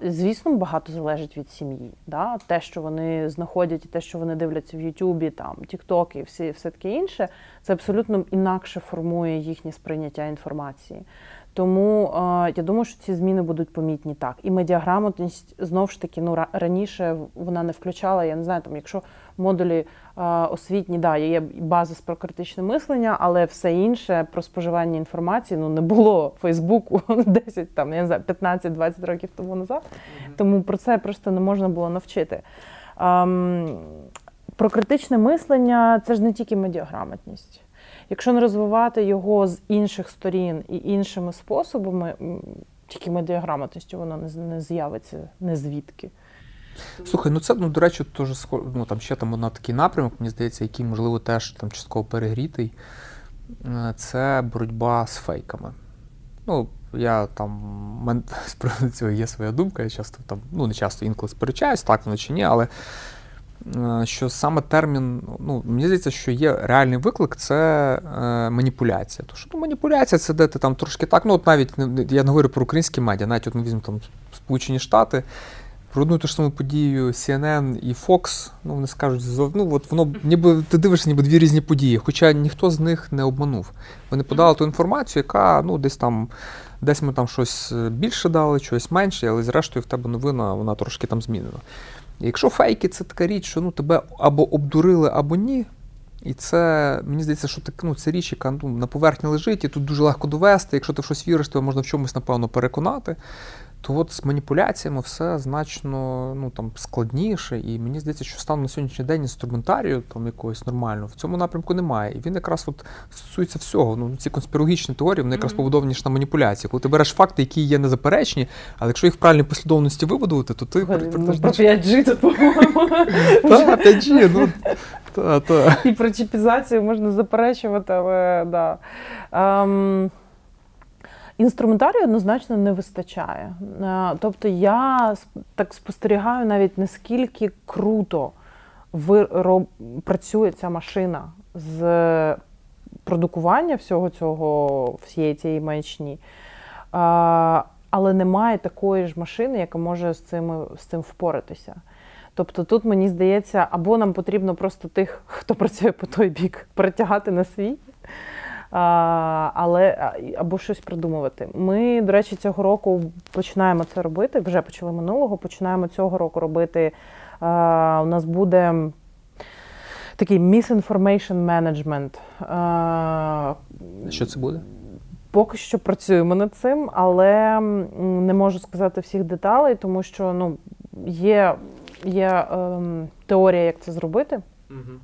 Звісно, багато залежить від сім'ї. Да? Те, що вони знаходять, і те, що вони дивляться в Ютубі, там Тікток і всі, все таке інше, це абсолютно інакше формує їхнє сприйняття інформації. Тому я думаю, що ці зміни будуть помітні так. І медіаграмотність знову ж таки ну раніше вона не включала. Я не знаю, там якщо модулі освітні, да, є базис про критичне мислення, але все інше про споживання інформації ну не було Фейсбуку [laughs] 10, там я не знаю, 15-20 років тому назад. Тому про це просто не можна було навчити. Ем, про критичне мислення це ж не тільки медіаграмотність. Якщо не розвивати його з інших сторін і іншими способами, тільки медіаграмотністю воно не, не з'явиться не звідки. Слухай, ну це ну до речі, теж ну, там ще там на такий напрямок, мені здається, який, можливо, теж там частково перегрітий. Е, це боротьба з фейками. Ну, я там [laughs] з приводу цього є своя думка. Я часто там, ну не часто інколи сперечаюсь, так воно чи ні, але Е, що саме термін, ну, мені здається, що є реальний виклик це е, маніпуляція. Тому що ну, маніпуляція це де ти там трошки так. Ну, от навіть я не говорю про українські медіа, навіть от ми візьмемо там Сполучені Штати. Про одну ту ж саму подію CNN і Fox, ну вони скажуть, ну от воно ніби ти дивишся, ніби дві різні події, хоча ніхто з них не обманув. Вони подали ту інформацію, яка ну десь там, десь ми там щось е, більше дали, щось менше, але зрештою в тебе новина, вона трошки там змінена. Якщо фейки це така річ, що ну, тебе або обдурили, або ні. І це, мені здається, що так, ну, це річ, яка ну, на поверхні лежить, і тут дуже легко довести. Якщо ти в щось віриш, то можна в чомусь, напевно, переконати то от з маніпуляціями все значно ну, там, складніше. І мені здається, що стану на сьогоднішній день інструментарію там якогось нормального в цьому напрямку немає. І він якраз от стосується всього. Ну, Ці конспірологічні теорії вони якраз побудовані на маніпуляції. Коли ти береш факти, які є незаперечні, але якщо їх в правильній послідовності вибудувати, то ти Про 5G тут, по-моєму. Так, 5G, ну. І про чіпізацію можна заперечувати, але да. Інструментарію однозначно не вистачає. Е, тобто я так спостерігаю навіть наскільки круто вироб... працює ця машина з продукування всього цього, всієї цієї маячні. Але немає такої ж машини, яка може з цим, з цим впоратися. Тобто тут мені здається, або нам потрібно просто тих, [laughs] хто працює по той бік, перетягати на свій, але або щось придумувати. Ми, до речі, цього року починаємо це робити. Вже почали минулого. Починаємо цього року робити. А, У нас буде такий misinformation management. А, Що це буде? Поки що працюємо над цим, але не можу сказати всіх деталей, тому що ну, є є ем, теорія, як це зробити. Угу.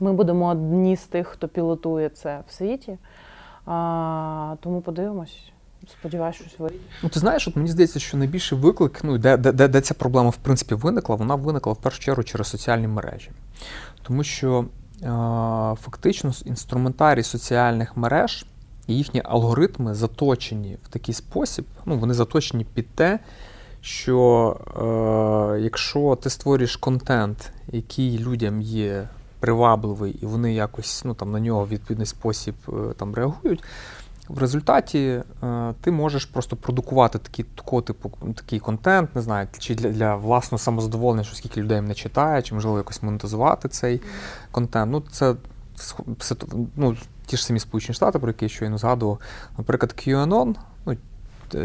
Ми будемо одні з тих, хто пілотує це в світі. А, Тому подивимось. Сподіваюсь, щось вийде. Ну, ти знаєш, от мені здається, що найбільший виклик, ну де, де, де ця проблема в принципі виникла, вона виникла в першу чергу через соціальні мережі. Тому що е, фактично інструментарій соціальних мереж і їхні алгоритми заточені в такий спосіб, ну вони заточені під те, що е, якщо ти створюєш контент, який людям є привабливий, і вони якось ну, там, на нього в відповідний спосіб е, там, реагують, в результаті е, ти можеш просто продукувати такий, такого типу такий контент, не знаю, чи для для власного самозадоволення, що скільки людей не читає, чи можливо якось монетизувати цей контент. Ну, це ну, ті ж самі Сполучені Штати, про які я щойно згадував, наприклад, QAnon,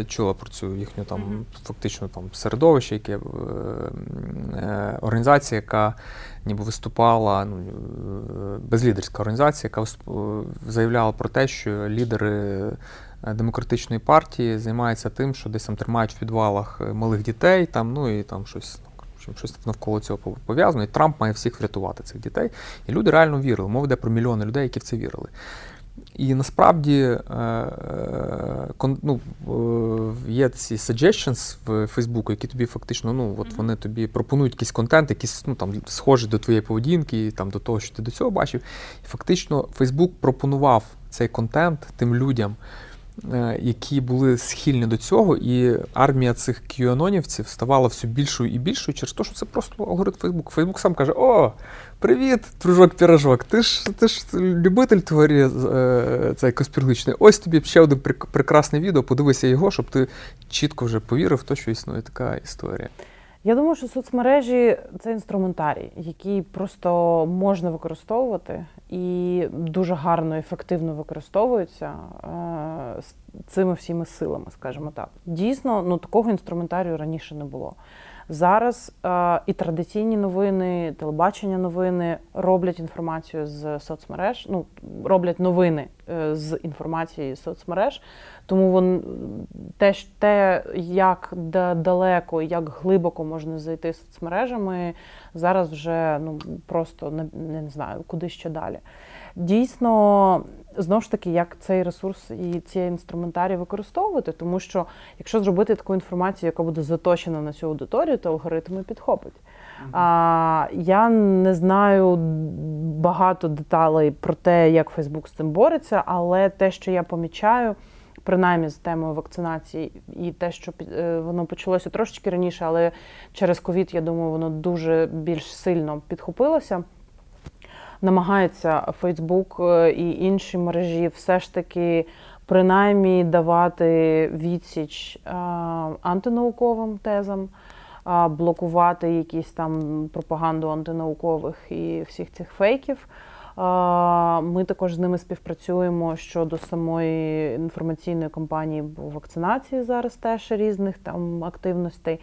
чула про цю їхню там mm-hmm. фактично там середовище, яке е, е, організація, яка ніби виступала, ну, е, безлідерська організація, яка заявляла про те, що лідери демократичної партії займаються тим, що десь там тримають в підвалах малих дітей, там, ну і там щось. Щось навколо цього пов'язано, і Трамп має всіх врятувати цих дітей. І люди реально вірили. Мова йде про мільйони людей, які в це вірили. І насправді е, ну, є ці suggestions в Фейсбуку, які тобі фактично ну, от вони тобі пропонують якийсь контент, який ну, там, схожий до твоєї поведінки, там, до того, що ти до цього бачив. І фактично Фейсбук пропонував цей контент тим людям. Е, які були схильні до цього, і армія цих кюанонівців ставала все більшою і більшою через те, що це просто алгоритм Фейсбук. Фейсбук сам каже: О, привіт, дружок-пірожок, ти ж ти ж любитель теорії е, цей конспірологічної. Ось тобі ще один прекрасне відео, подивися його, щоб ти чітко вже повірив в те, що існує така історія. Я думаю, що соцмережі це інструментарій, який просто можна використовувати і дуже гарно, ефективно використовуються е, цими всіми силами, скажімо так. Дійсно, ну такого інструментарію раніше не було. Зараз е, і традиційні новини, телебачення новини роблять інформацію з соцмереж, ну роблять новини е, з інформації з соцмереж. Тому вон те, те, як далеко, як глибоко можна зайти соцмережами, зараз вже ну просто не, не знаю, куди ще далі. Дійсно, знову ж таки, як цей ресурс і ці інструментарії використовувати, тому що якщо зробити таку інформацію, яка буде заточена на цю аудиторію, то алгоритми підхопить. Mm-hmm. А, Я не знаю багато деталей про те, як Фейсбук з цим бореться, але те, що я помічаю принаймні з темою вакцинації, і те, що е, воно почалося трошечки раніше, але через ковід, я думаю, воно дуже більш сильно підхопилося. Намагається Фейсбук е, і інші мережі все ж таки принаймні давати відсіч е, антинауковим тезам, блокувати якісь там пропаганду антинаукових і всіх цих фейків. Ми також з ними співпрацюємо щодо самої інформаційної кампанії вакцинації зараз теж різних там активностей.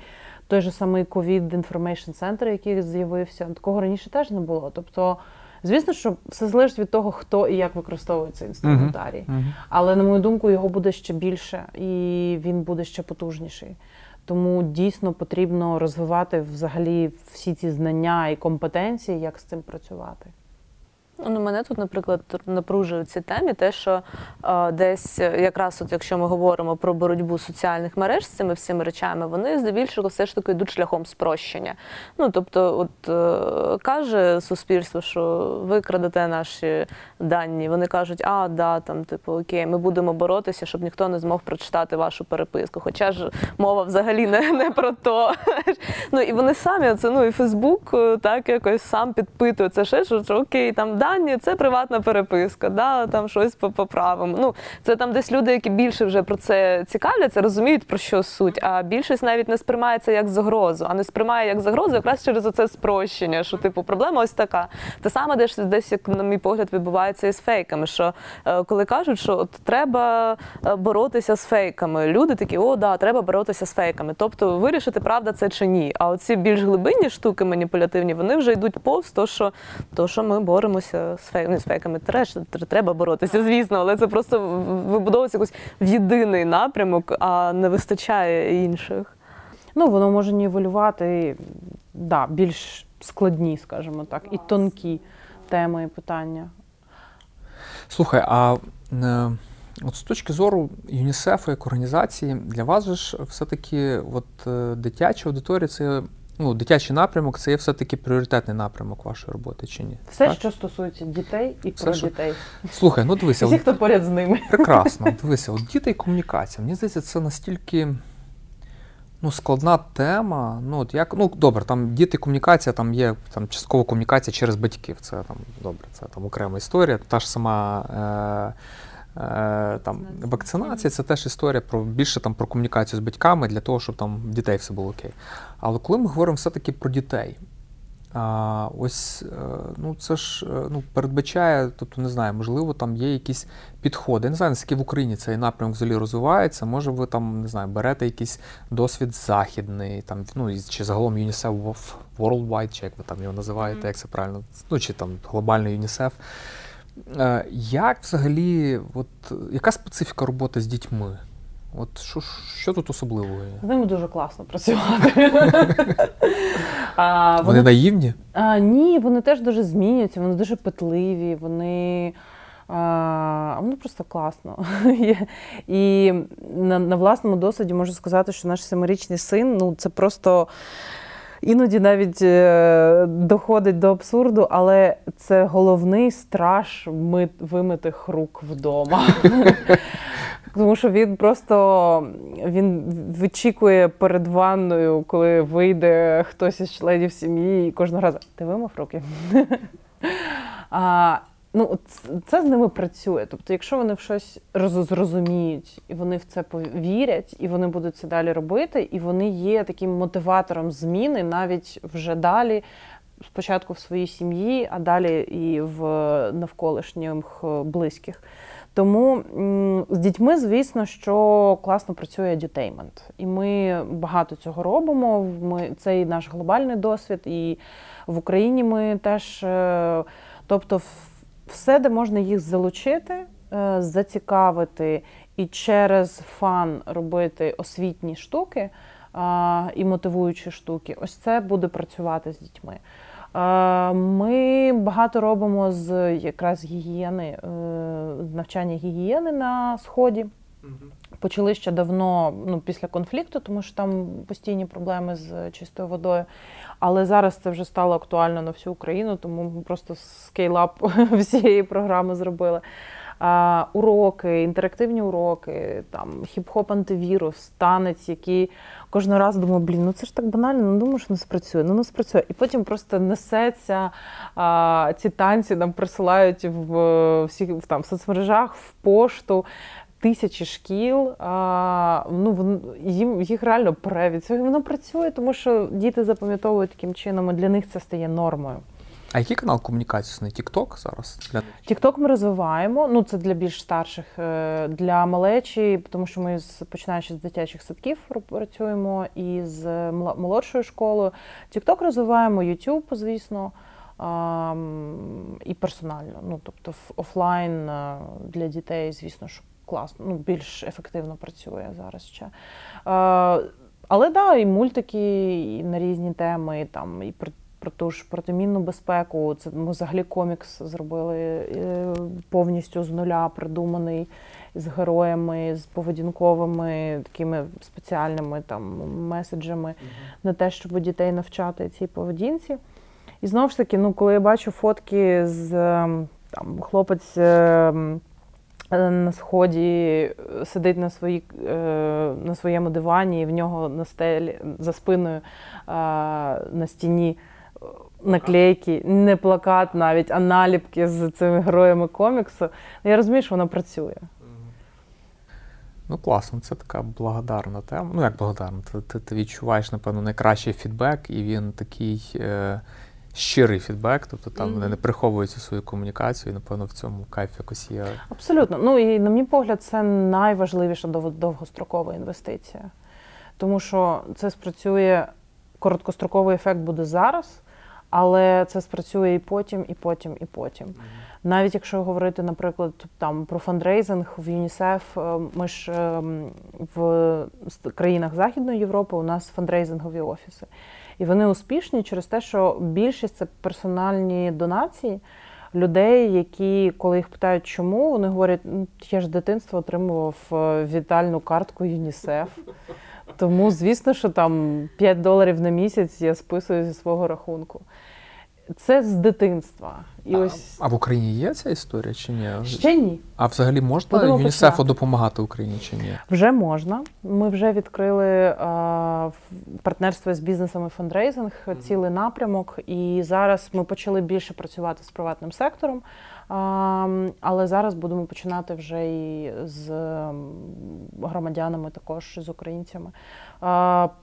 Той же самий COVID Information Center, який з'явився, такого раніше теж не було. Тобто, звісно, що все залежить від того, хто і як використовує цей інструментарій. Uh-huh. Uh-huh. Але, на мою думку, його буде ще більше і він буде ще потужніший. Тому дійсно потрібно розвивати взагалі всі ці знання і компетенції, як з цим працювати. Ну, мене тут, наприклад, напружує ці темі, те, що е, десь якраз, от якщо ми говоримо про боротьбу соціальних мереж з цими всіми речами, вони здебільшого все ж таки йдуть шляхом спрощення. Ну тобто, от е, каже суспільство, що ви крадете наші дані. Вони кажуть, а да, там, типу, окей, ми будемо боротися, щоб ніхто не змог прочитати вашу переписку. Хоча ж мова взагалі не, не про то. ну і вони самі це ну і Фейсбук так якось сам підпитує це ще, що, окей, там дані це приватна переписка, да, там щось поправимо. Ну, це там десь люди, які більше вже про це цікавляться, розуміють про що суть. А більшість навіть не сприймає це як загрозу, а не сприймає як загрозу якраз через оце спрощення, що типу проблема ось така. Те саме десь десь, як на мій погляд, відбувається із фейками. Що е, коли кажуть, що от треба е, боротися з фейками, люди такі, о, да, треба боротися з фейками. Тобто вирішити, правда це чи ні. А оці більш глибинні штуки маніпулятивні, вони вже йдуть повз, то що то, що ми боремося з фейками, з фейками. Треш, треба боротися, звісно, але це просто вибудовується якось в єдиний напрямок, а не вистачає інших. Ну, воно може нівелювати да, більш складні, скажімо так, і тонкі теми і питання. Слухай, а е, от з точки зору ЮНІСЕФу як організації, для вас же ж все-таки от, е, дитяча аудиторія це ну, дитячий напрямок це є все-таки пріоритетний напрямок вашої роботи чи ні? Все, так? що стосується дітей і Все, про що... дітей. Слухай, ну дивися. Всі, хто поряд з ними. Прекрасно. Дивися, от діти і комунікація. Мені здається, це настільки ну, складна тема. Ну, от як, ну, добре, там діти комунікація, там є там, часткова комунікація через батьків. Це там добре, це там окрема історія. Та ж сама. Е- Е, там вакцинація це теж історія про більше там про комунікацію з батьками для того, щоб там дітей все було окей. Але коли ми говоримо все-таки про дітей, а, ось е, ну це ж е, ну, передбачає, тобто не знаю, можливо, там є якісь підходи. Я не знаю, наскільки в Україні цей напрямок взагалі розвивається. Може, ви там не знаю, берете якийсь досвід західний, там ну чи загалом UNICEF Worldwide, чи як ви там його називаєте, як це правильно, ну чи там глобальний ЮНІСЕФ. Е, як взагалі, от, яка специфіка роботи з дітьми? От Що що тут особливого? є? З ними дуже класно працювати. [laughs] а, Вони, вони наївні? А, Ні, вони теж дуже змінюються, вони дуже питливі, вони. А, Воно просто класно. [laughs] І на на власному досвіді можу сказати, що наш семирічний син ну це просто іноді навіть е, доходить до абсурду, але це головний страж мит, вимитих рук вдома. [laughs] Тому що він просто він вичікує перед ванною, коли вийде хтось із членів сім'ї, і кожного разу ти вимив руки. [laughs] А, ну, це з ними працює. Тобто, якщо вони в щось зрозуміють, і вони в це повірять, і вони будуть це далі робити, і вони є таким мотиватором зміни навіть вже далі. Спочатку в своїй сім'ї, а далі і в навколишніх близьких. Тому з дітьми, звісно, що класно працює дютеймент. І ми багато цього робимо. Ми, Це і наш глобальний досвід, і в Україні ми теж, е, тобто, все, де можна їх залучити, е, зацікавити і через фан робити освітні штуки і мотивуючі штуки, ось це буде працювати з дітьми. Ми багато робимо з якраз гігієни, е, навчання гігієни на сході. Почали ще давно, ну після конфлікту, тому що там постійні проблеми з чистою водою. Але зараз це вже стало актуально на всю Україну, тому ми просто скейлап [laughs] всієї програми зробили. А, Уроки, інтерактивні уроки, там хіп-хоп антивірус, танець, який кожного разу думаю, блін, ну це ж так банально, ну думаю, що не спрацює, ну не спрацює. І потім просто несеться а, ці танці, нам присилають в всіх в, там в соцмережах, в пошту тисячі шкіл, а, ну їм їх реально перевід. Воно працює, тому що діти запам'ятовують таким чином, і для них це стає нормою. А який канал комунікації? TikTok зараз? TikTok ми розвиваємо. Ну це для більш старших, е, для малечі, тому що ми починаючи з дитячих садків працюємо і з молодшою школою. TikTok розвиваємо, YouTube, звісно. І персонально, ну тобто офлайн е, для дітей, звісно, що класно, ну більш ефективно працює зараз ще. Е, але да, і мультики і на різні теми, і там і про ту ж протимінну безпеку. Це ми взагалі комікс зробили е, повністю з нуля, придуманий з героями, з поведінковими такими спеціальними там меседжами mm на те, щоб дітей навчати цій поведінці. І знову ж таки, ну, коли я бачу фотки з ем, там хлопець. Ем, на сході сидить на свої, е, на своєму дивані, і в нього на стелі за спиною на стіні наклейки, не плакат навіть, а наліпки з цими героями коміксу. Я розумію, що воно працює. Ну, класно, це така благодарна тема. Ну, як благодарна, ти, ти, ти відчуваєш, напевно, найкращий фідбек, і він такий. Е- щирий фідбек, тобто там mm-hmm. вони не приховуються свою комунікацію, і напевно в цьому кайф якось є. Абсолютно. Ну і на мій погляд, це найважливіша довгострокова інвестиція. Тому що це спрацює, короткостроковий ефект буде зараз, але це спрацює і потім, і потім, і потім. Mm-hmm. Навіть якщо говорити, наприклад, там про фандрейзинг в ЮНІСЕФ, е, ми ж ем, в країнах Західної Європи у нас фандрейзингові офіси. І вони успішні через те, що більшість це персональні донації людей, які, коли їх питають, чому, вони говорять, «Ну, я ж дитинство отримував е, вітальну картку ЮНІСЕФ. Тому, звісно, що там 5 доларів на місяць я списую зі свого рахунку. Це з дитинства. І ось... А в Україні є ця історія чи ні? Ще ні. А взагалі можна Будемо ЮНІСЕФу допомагати Україні чи ні? Вже можна. Ми вже відкрили а, партнерство з бізнесами фандрейзинг, mm-hmm. цілий напрямок. І зараз ми почали більше працювати з приватним сектором. Але зараз будемо починати вже і з громадянами, також з українцями.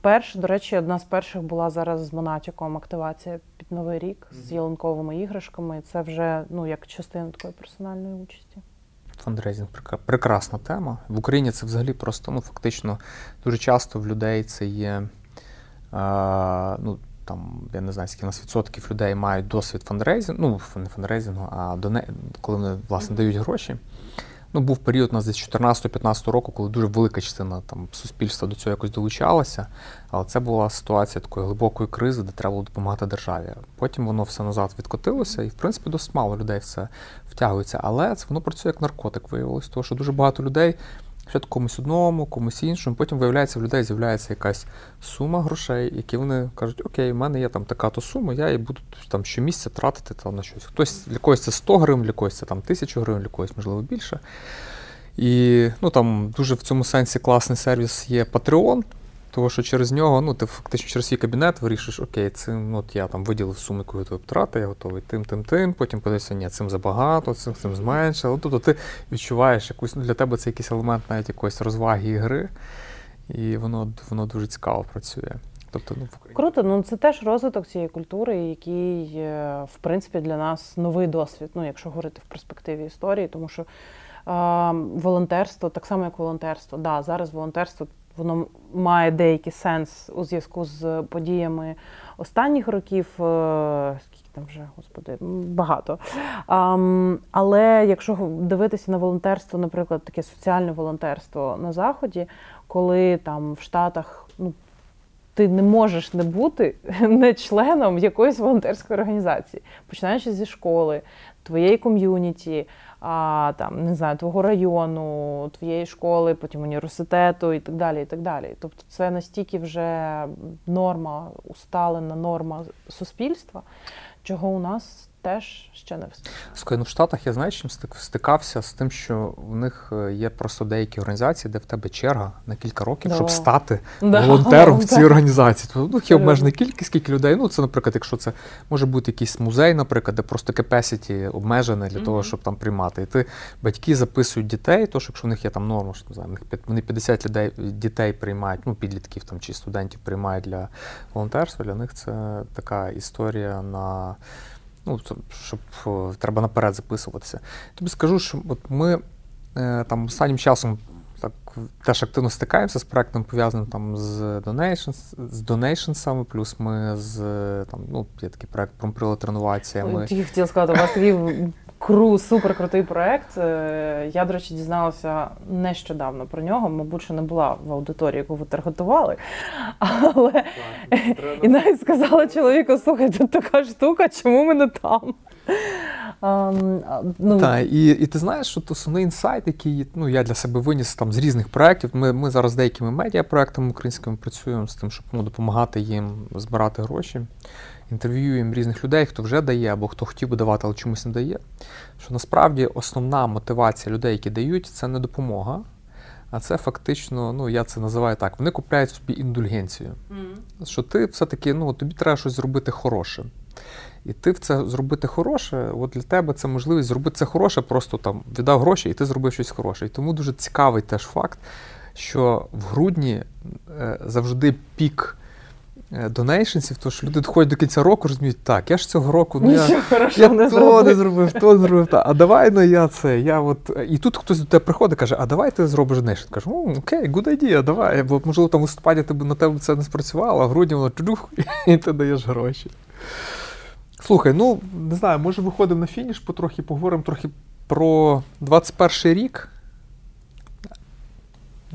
Перш, до речі, одна з перших була зараз з Монатіком активація під новий рік з ялинковими іграшками це вже ну, як частина такої персональної участі. Фандрейзинг прекрасна тема. В Україні це взагалі просто ну, фактично дуже часто в людей це є. Ну, там, Я не знаю, скільки у нас відсотків людей мають досвід фандрейзингу, ну, не фандрейзингу, а доне, коли вони власне дають гроші. Ну, був період у нас десь 14-15 року, коли дуже велика частина там суспільства до цього якось долучалася. Але це була ситуація такої глибокої кризи, де треба було допомагати державі. Потім воно все назад відкотилося, і в принципі досить мало людей все втягується. Але це воно працює як наркотик, виявилось, тому що дуже багато людей. Спочатку комусь одному, комусь іншому, потім виявляється, в людей з'являється якась сума грошей, які вони кажуть, окей, в мене є там така-то сума, я і буду там щомісяця тратити там на щось. Хтось для когось це 100 гривень, для когось це там 1000 гривень, для когось, можливо, більше. І ну, там дуже в цьому сенсі класний сервіс є Patreon, тому що через нього, ну, ти фактично через свій кабінет вирішиш, окей, цим от я там виділив суму, готовий втрати, я готовий тим, тим, тим. Потім подивишся, ні, цим забагато, цим цим зменше. Тобто ти відчуваєш якусь, ну, для тебе це якийсь елемент навіть якоїсь розваги і гри, і воно воно дуже цікаво працює. Тобто, ну, в Круто, ну це теж розвиток цієї культури, який, е, в принципі, для нас новий досвід, ну, якщо говорити в перспективі історії, тому що. Волонтерство, так само як волонтерство. Да, Зараз волонтерство воно має деякий сенс у зв'язку з подіями останніх років. Е, скільки там вже, господи, багато. Але якщо дивитися на волонтерство, наприклад, таке соціальне волонтерство на Заході, коли там в Штатах ну, ти не можеш не бути [laughs] не членом якоїсь волонтерської організації, починаючи зі школи, твоєї ком'юніті а, там, не знаю, твого району, твоєї школи, потім університету і так далі. і так далі. Тобто це настільки вже норма, усталена норма суспільства, чого у нас теж ще не. Слухай, ну в Штатах я знаю, чим стикався з тим, що в них е, є просто деякі організації, де в тебе черга на кілька років, да. щоб стати да. волонтером [laughs] в цій організації. Тобто ну, є обмежена кількість скільки людей. Ну, це, наприклад, якщо це може бути якийсь музей, наприклад, де просто capacity обмежене для mm-hmm. того, щоб там приймати. І ти батьки записують дітей, то що якщо в них є там норма, що не знаю, вони 50 людей дітей приймають, ну підлітків там чи студентів приймають для волонтерства. Для них це така історія на ну, щоб треба наперед записуватися. Тобі скажу, що от ми е, там останнім часом так теж активно стикаємося з проектом, пов'язаним там з Donations, з донейшнсами, плюс ми з там, ну, є такий проект про реновація. Ми... Я хотіла сказати, у вас такий [laughs] кру, супер крутий проект. Е, я, до речі, дізналася нещодавно про нього. Мабуть, що не була в аудиторії, яку ви таргетували. [laughs] Але і навіть сказала чоловіку: слухай, тут така штука, чому ми не там? Um, ну... Так, і і ти знаєш, що основний інсайт, який ну, я для себе виніс там з різних проєктів. Ми ми зараз з деякими медіапроектами українськими працюємо з тим, щоб ну, допомагати їм збирати гроші інтерв'юємо різних людей, хто вже дає або хто хотів би давати, але чомусь не дає. Що насправді основна мотивація людей, які дають, це не допомога. А це фактично, ну я це називаю так, вони купляють собі індульгенцію. Mm. Що ти все-таки ну, тобі треба щось зробити хороше. І ти в це зробити хороше, от для тебе це можливість зробити це хороше, просто там віддав гроші, і ти зробив щось хороше. І тому дуже цікавий теж факт, що в грудні е, завжди пік donations-ів, то що люди доходять до кінця року, розуміють, так, я ж цього року ну, я, я не то зробив. не зробив, то не зробив. Та, а давай ну я це. я от... І тут хтось до тебе приходить каже, а давай ти зробиш donation. Кажу, окей, good idea, давай. Бо, можливо, там в листопаді тебе, на тебе це не спрацювало, а в грудні воно чудух, [laughs] і ти даєш гроші. Слухай, ну не знаю, може виходимо на фініш, потрохи поговоримо трохи про 21 рік.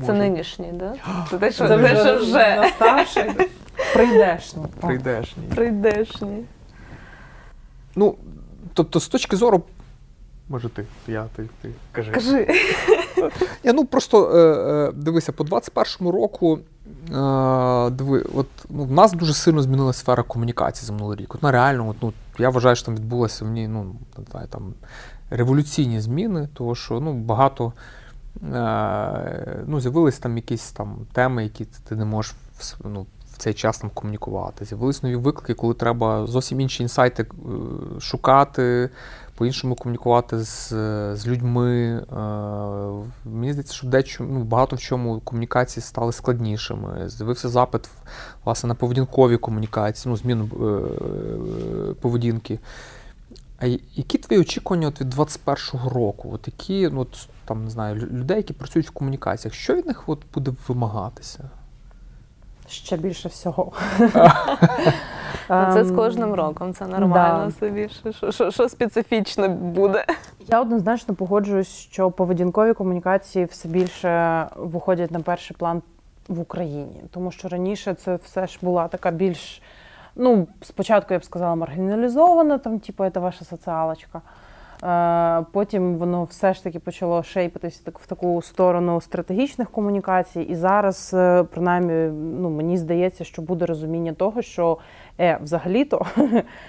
Це нинішній, так? Да? [gasps] Це те, що, це, що вже наставший. Прийдешні. Прийдешні. Прийдешні. Ну, тобто, з точки зору. Може, ти, я, ти, ти кажи. Кажи. Я, ну просто е, е, дивися, по 21-му року е, диви, от, ну, в нас дуже сильно змінилася сфера комунікації за минулий рік. От, ну, реально, от, ну, я вважаю, що там відбулося в ній ну, там, революційні зміни, тому що ну, багато е, ну, з'явились там якісь там теми, які ти не можеш ну, в цей час там комунікувати. З'явились нові виклики, коли треба зовсім інші інсайти е, шукати, по-іншому комунікувати з з людьми. Е, мені здається, що дечо, ну, багато в чому комунікації стали складнішими. З'явився запит власне, на поведінкові комунікації, ну, зміну е, поведінки. А які твої очікування от від 21-го року? От які, ну, от, там, не знаю, людей, які працюють в комунікаціях, що від них от буде вимагатися? Ще більше всього. Ну, це з ем, кожним роком, це нормально собі. Що специфічно буде? Я однозначно погоджуюсь, що поведінкові комунікації все більше виходять на перший план в Україні, тому що раніше це все ж була така більш. Ну, спочатку я б сказала маргіналізована, там, типу, це ваша соціалочка. Е, потім воно все ж таки почало шейпитися в таку сторону стратегічних комунікацій. І зараз, е, принаймні, ну мені здається, що буде розуміння того, що е, взагалі-то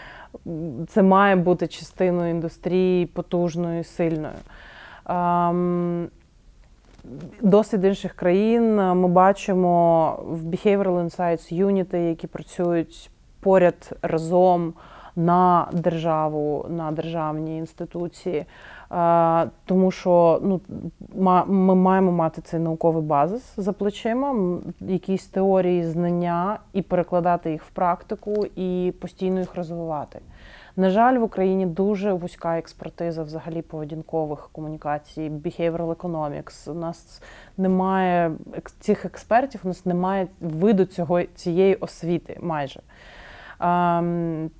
[laughs] це має бути частиною індустрії потужною, сильною. Ем, досвід інших країн ми бачимо в Behavioral Insights Unity, які працюють поряд разом на державу, на державні інституції, тому що ну, ми маємо мати цей науковий базис за плечима, якісь теорії, знання і перекладати їх в практику і постійно їх розвивати. На жаль, в Україні дуже вузька експертиза взагалі поведінкових комунікацій, behavioral economics. У нас немає цих експертів, у нас немає виду цього цієї освіти майже.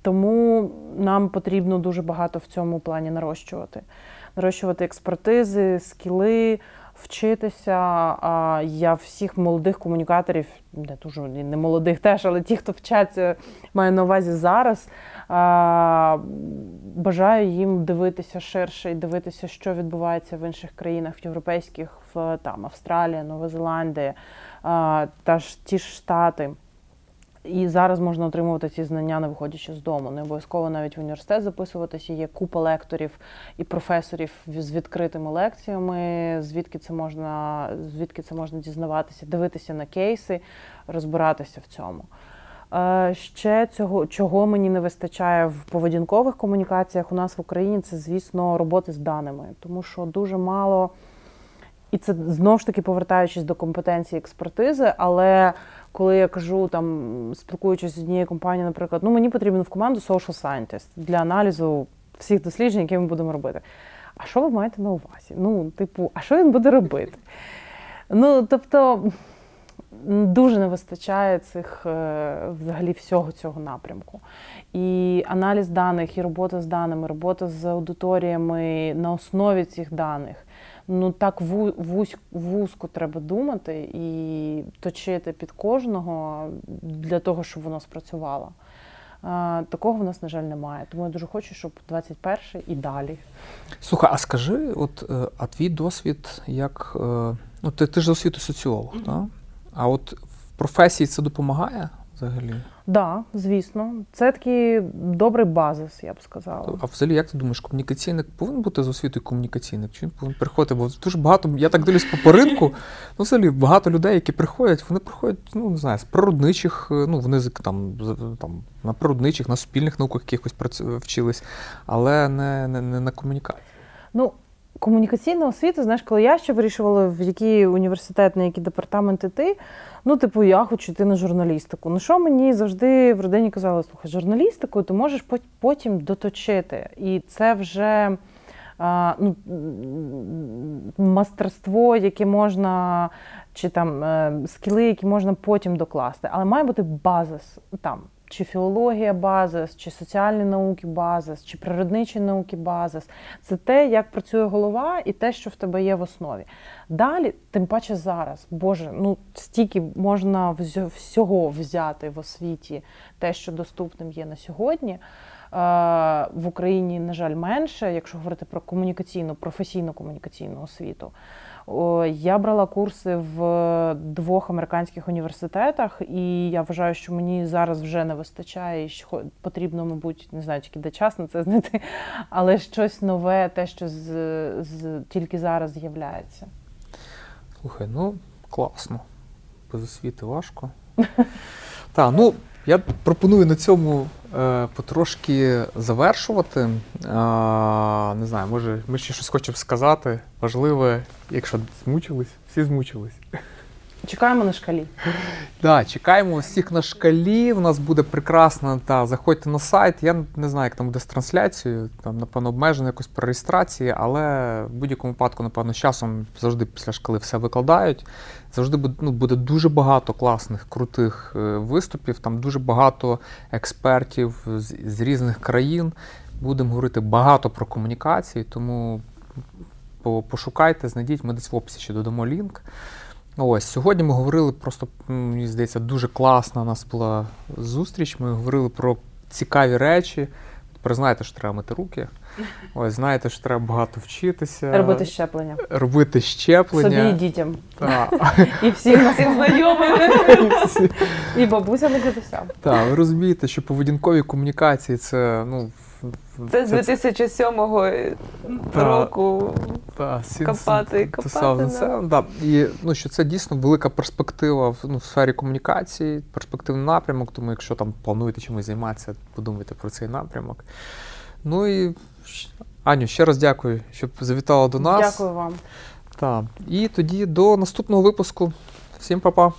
Тому нам потрібно дуже багато в цьому плані нарощувати. Нарощувати експертизи, скіли, вчитися. Я всіх молодих комунікаторів, не дуже не молодих теж, але ті, хто вчаться, маю на увазі зараз. Бажаю їм дивитися ширше і дивитися, що відбувається в інших країнах, в європейських, в там Австралія, Нова Зеландія, та ж ті ж штати. І зараз можна отримувати ці знання, не виходячи з дому. Не обов'язково навіть в університет записуватися. Є купа лекторів і професорів з відкритими лекціями, звідки це можна, звідки це можна дізнаватися, дивитися на кейси, розбиратися в цьому. Е, ще цього, чого мені не вистачає в поведінкових комунікаціях у нас в Україні, це, звісно, роботи з даними, тому що дуже мало, і це знову ж таки повертаючись до компетенції експертизи, але коли я кажу, там спілкуючись з однією компанією, наприклад, ну мені потрібен в команду social scientist для аналізу всіх досліджень, які ми будемо робити. А що ви маєте на увазі? Ну, типу, а що він буде робити? Ну, тобто, дуже не вистачає цих е, взагалі всього цього напрямку. І аналіз даних, і робота з даними, робота з аудиторіями на основі цих даних. Ну так вузь, вузько треба думати і точити під кожного для того, щоб воно спрацювало. Такого в нас, на жаль, немає. Тому я дуже хочу, щоб 21-й і далі. Слухай, а скажи, от е, а твій досвід, як е, ну ти, ти ж за освіту соціолог, mm-hmm. так? А от в професії це допомагає взагалі? Да, звісно. Це такий добрий базис, я б сказала. А взагалі, як ти думаєш, комунікаційник повинен бути з освітою комунікаційник? Чи він повинен приходити? Бо дуже багато, я так дивлюсь по, ринку, ну взагалі багато людей, які приходять, вони приходять, ну не знаю, з природничих, ну вони там там на природничих, на суспільних науках якихось вчились, але не, не, не на комунікації. Ну, комунікаційна освіта, знаєш, коли я ще вирішувала, в який університет, на який департамент іти, ну, типу, я хочу йти на журналістику. Ну, що мені завжди в родині казали, слухай, журналістику ти можеш потім доточити. І це вже а, ну, мастерство, яке можна, чи там е, скіли, які можна потім докласти. Але має бути базис там чи філологія базис, чи соціальні науки базис, чи природничі науки базис. Це те, як працює голова, і те, що в тебе є в основі. Далі, тим паче зараз, Боже, ну стільки можна всього взяти в освіті, те, що доступним є на сьогодні. В Україні, на жаль, менше, якщо говорити про комунікаційну, професійну комунікаційну освіту. Я брала курси в двох американських університетах, і я вважаю, що мені зараз вже не вистачає, і потрібно, мабуть, не знаю, тільки де час на це знайти, але щось нове, те, що з, з тільки зараз з'являється. Слухай, ну класно. Без освіти важко. [laughs] Так, ну я пропоную на цьому е, потрошки завершувати. Е, не знаю, може, ми ще щось хочемо сказати. Важливе, якщо змучились, всі змучились. Чекаємо на шкалі. Да, чекаємо всіх на шкалі. У нас буде прекрасно. Та заходьте на сайт. Я не знаю, як там буде з трансляцією. Там, напевно, обмежено якось при реєстрації, але в будь-якому випадку, напевно, з часом завжди після шкали все викладають. Завжди буде ну, буде дуже багато класних, крутих е, виступів. Там дуже багато експертів з, з різних країн. Будемо говорити багато про комунікації, тому пошукайте, знайдіть, ми десь в описі ще додамо лінк. Ось сьогодні ми говорили просто, мені здається, дуже класна у нас була зустріч. Ми говорили про цікаві речі. Тепер знаєте, що треба мити руки. Ось знаєте, що треба багато вчитися. Робити щеплення. Робити щеплення. Собі і дітям. Так. [laughs] І всім всім знайомим. [laughs] І бабусям і дідусям. Так, ви розумієте, що поведінкові комунікації це ну. Це з 2007 року та, копати копати. Це, да. І ну, що це дійсно велика перспектива в, ну, в сфері комунікації, перспективний напрямок, тому якщо там плануєте чимось займатися, подумайте про цей напрямок. Ну і Аню, ще раз дякую, що завітала до нас. Дякую вам. Так. І тоді до наступного випуску. Всім па-па.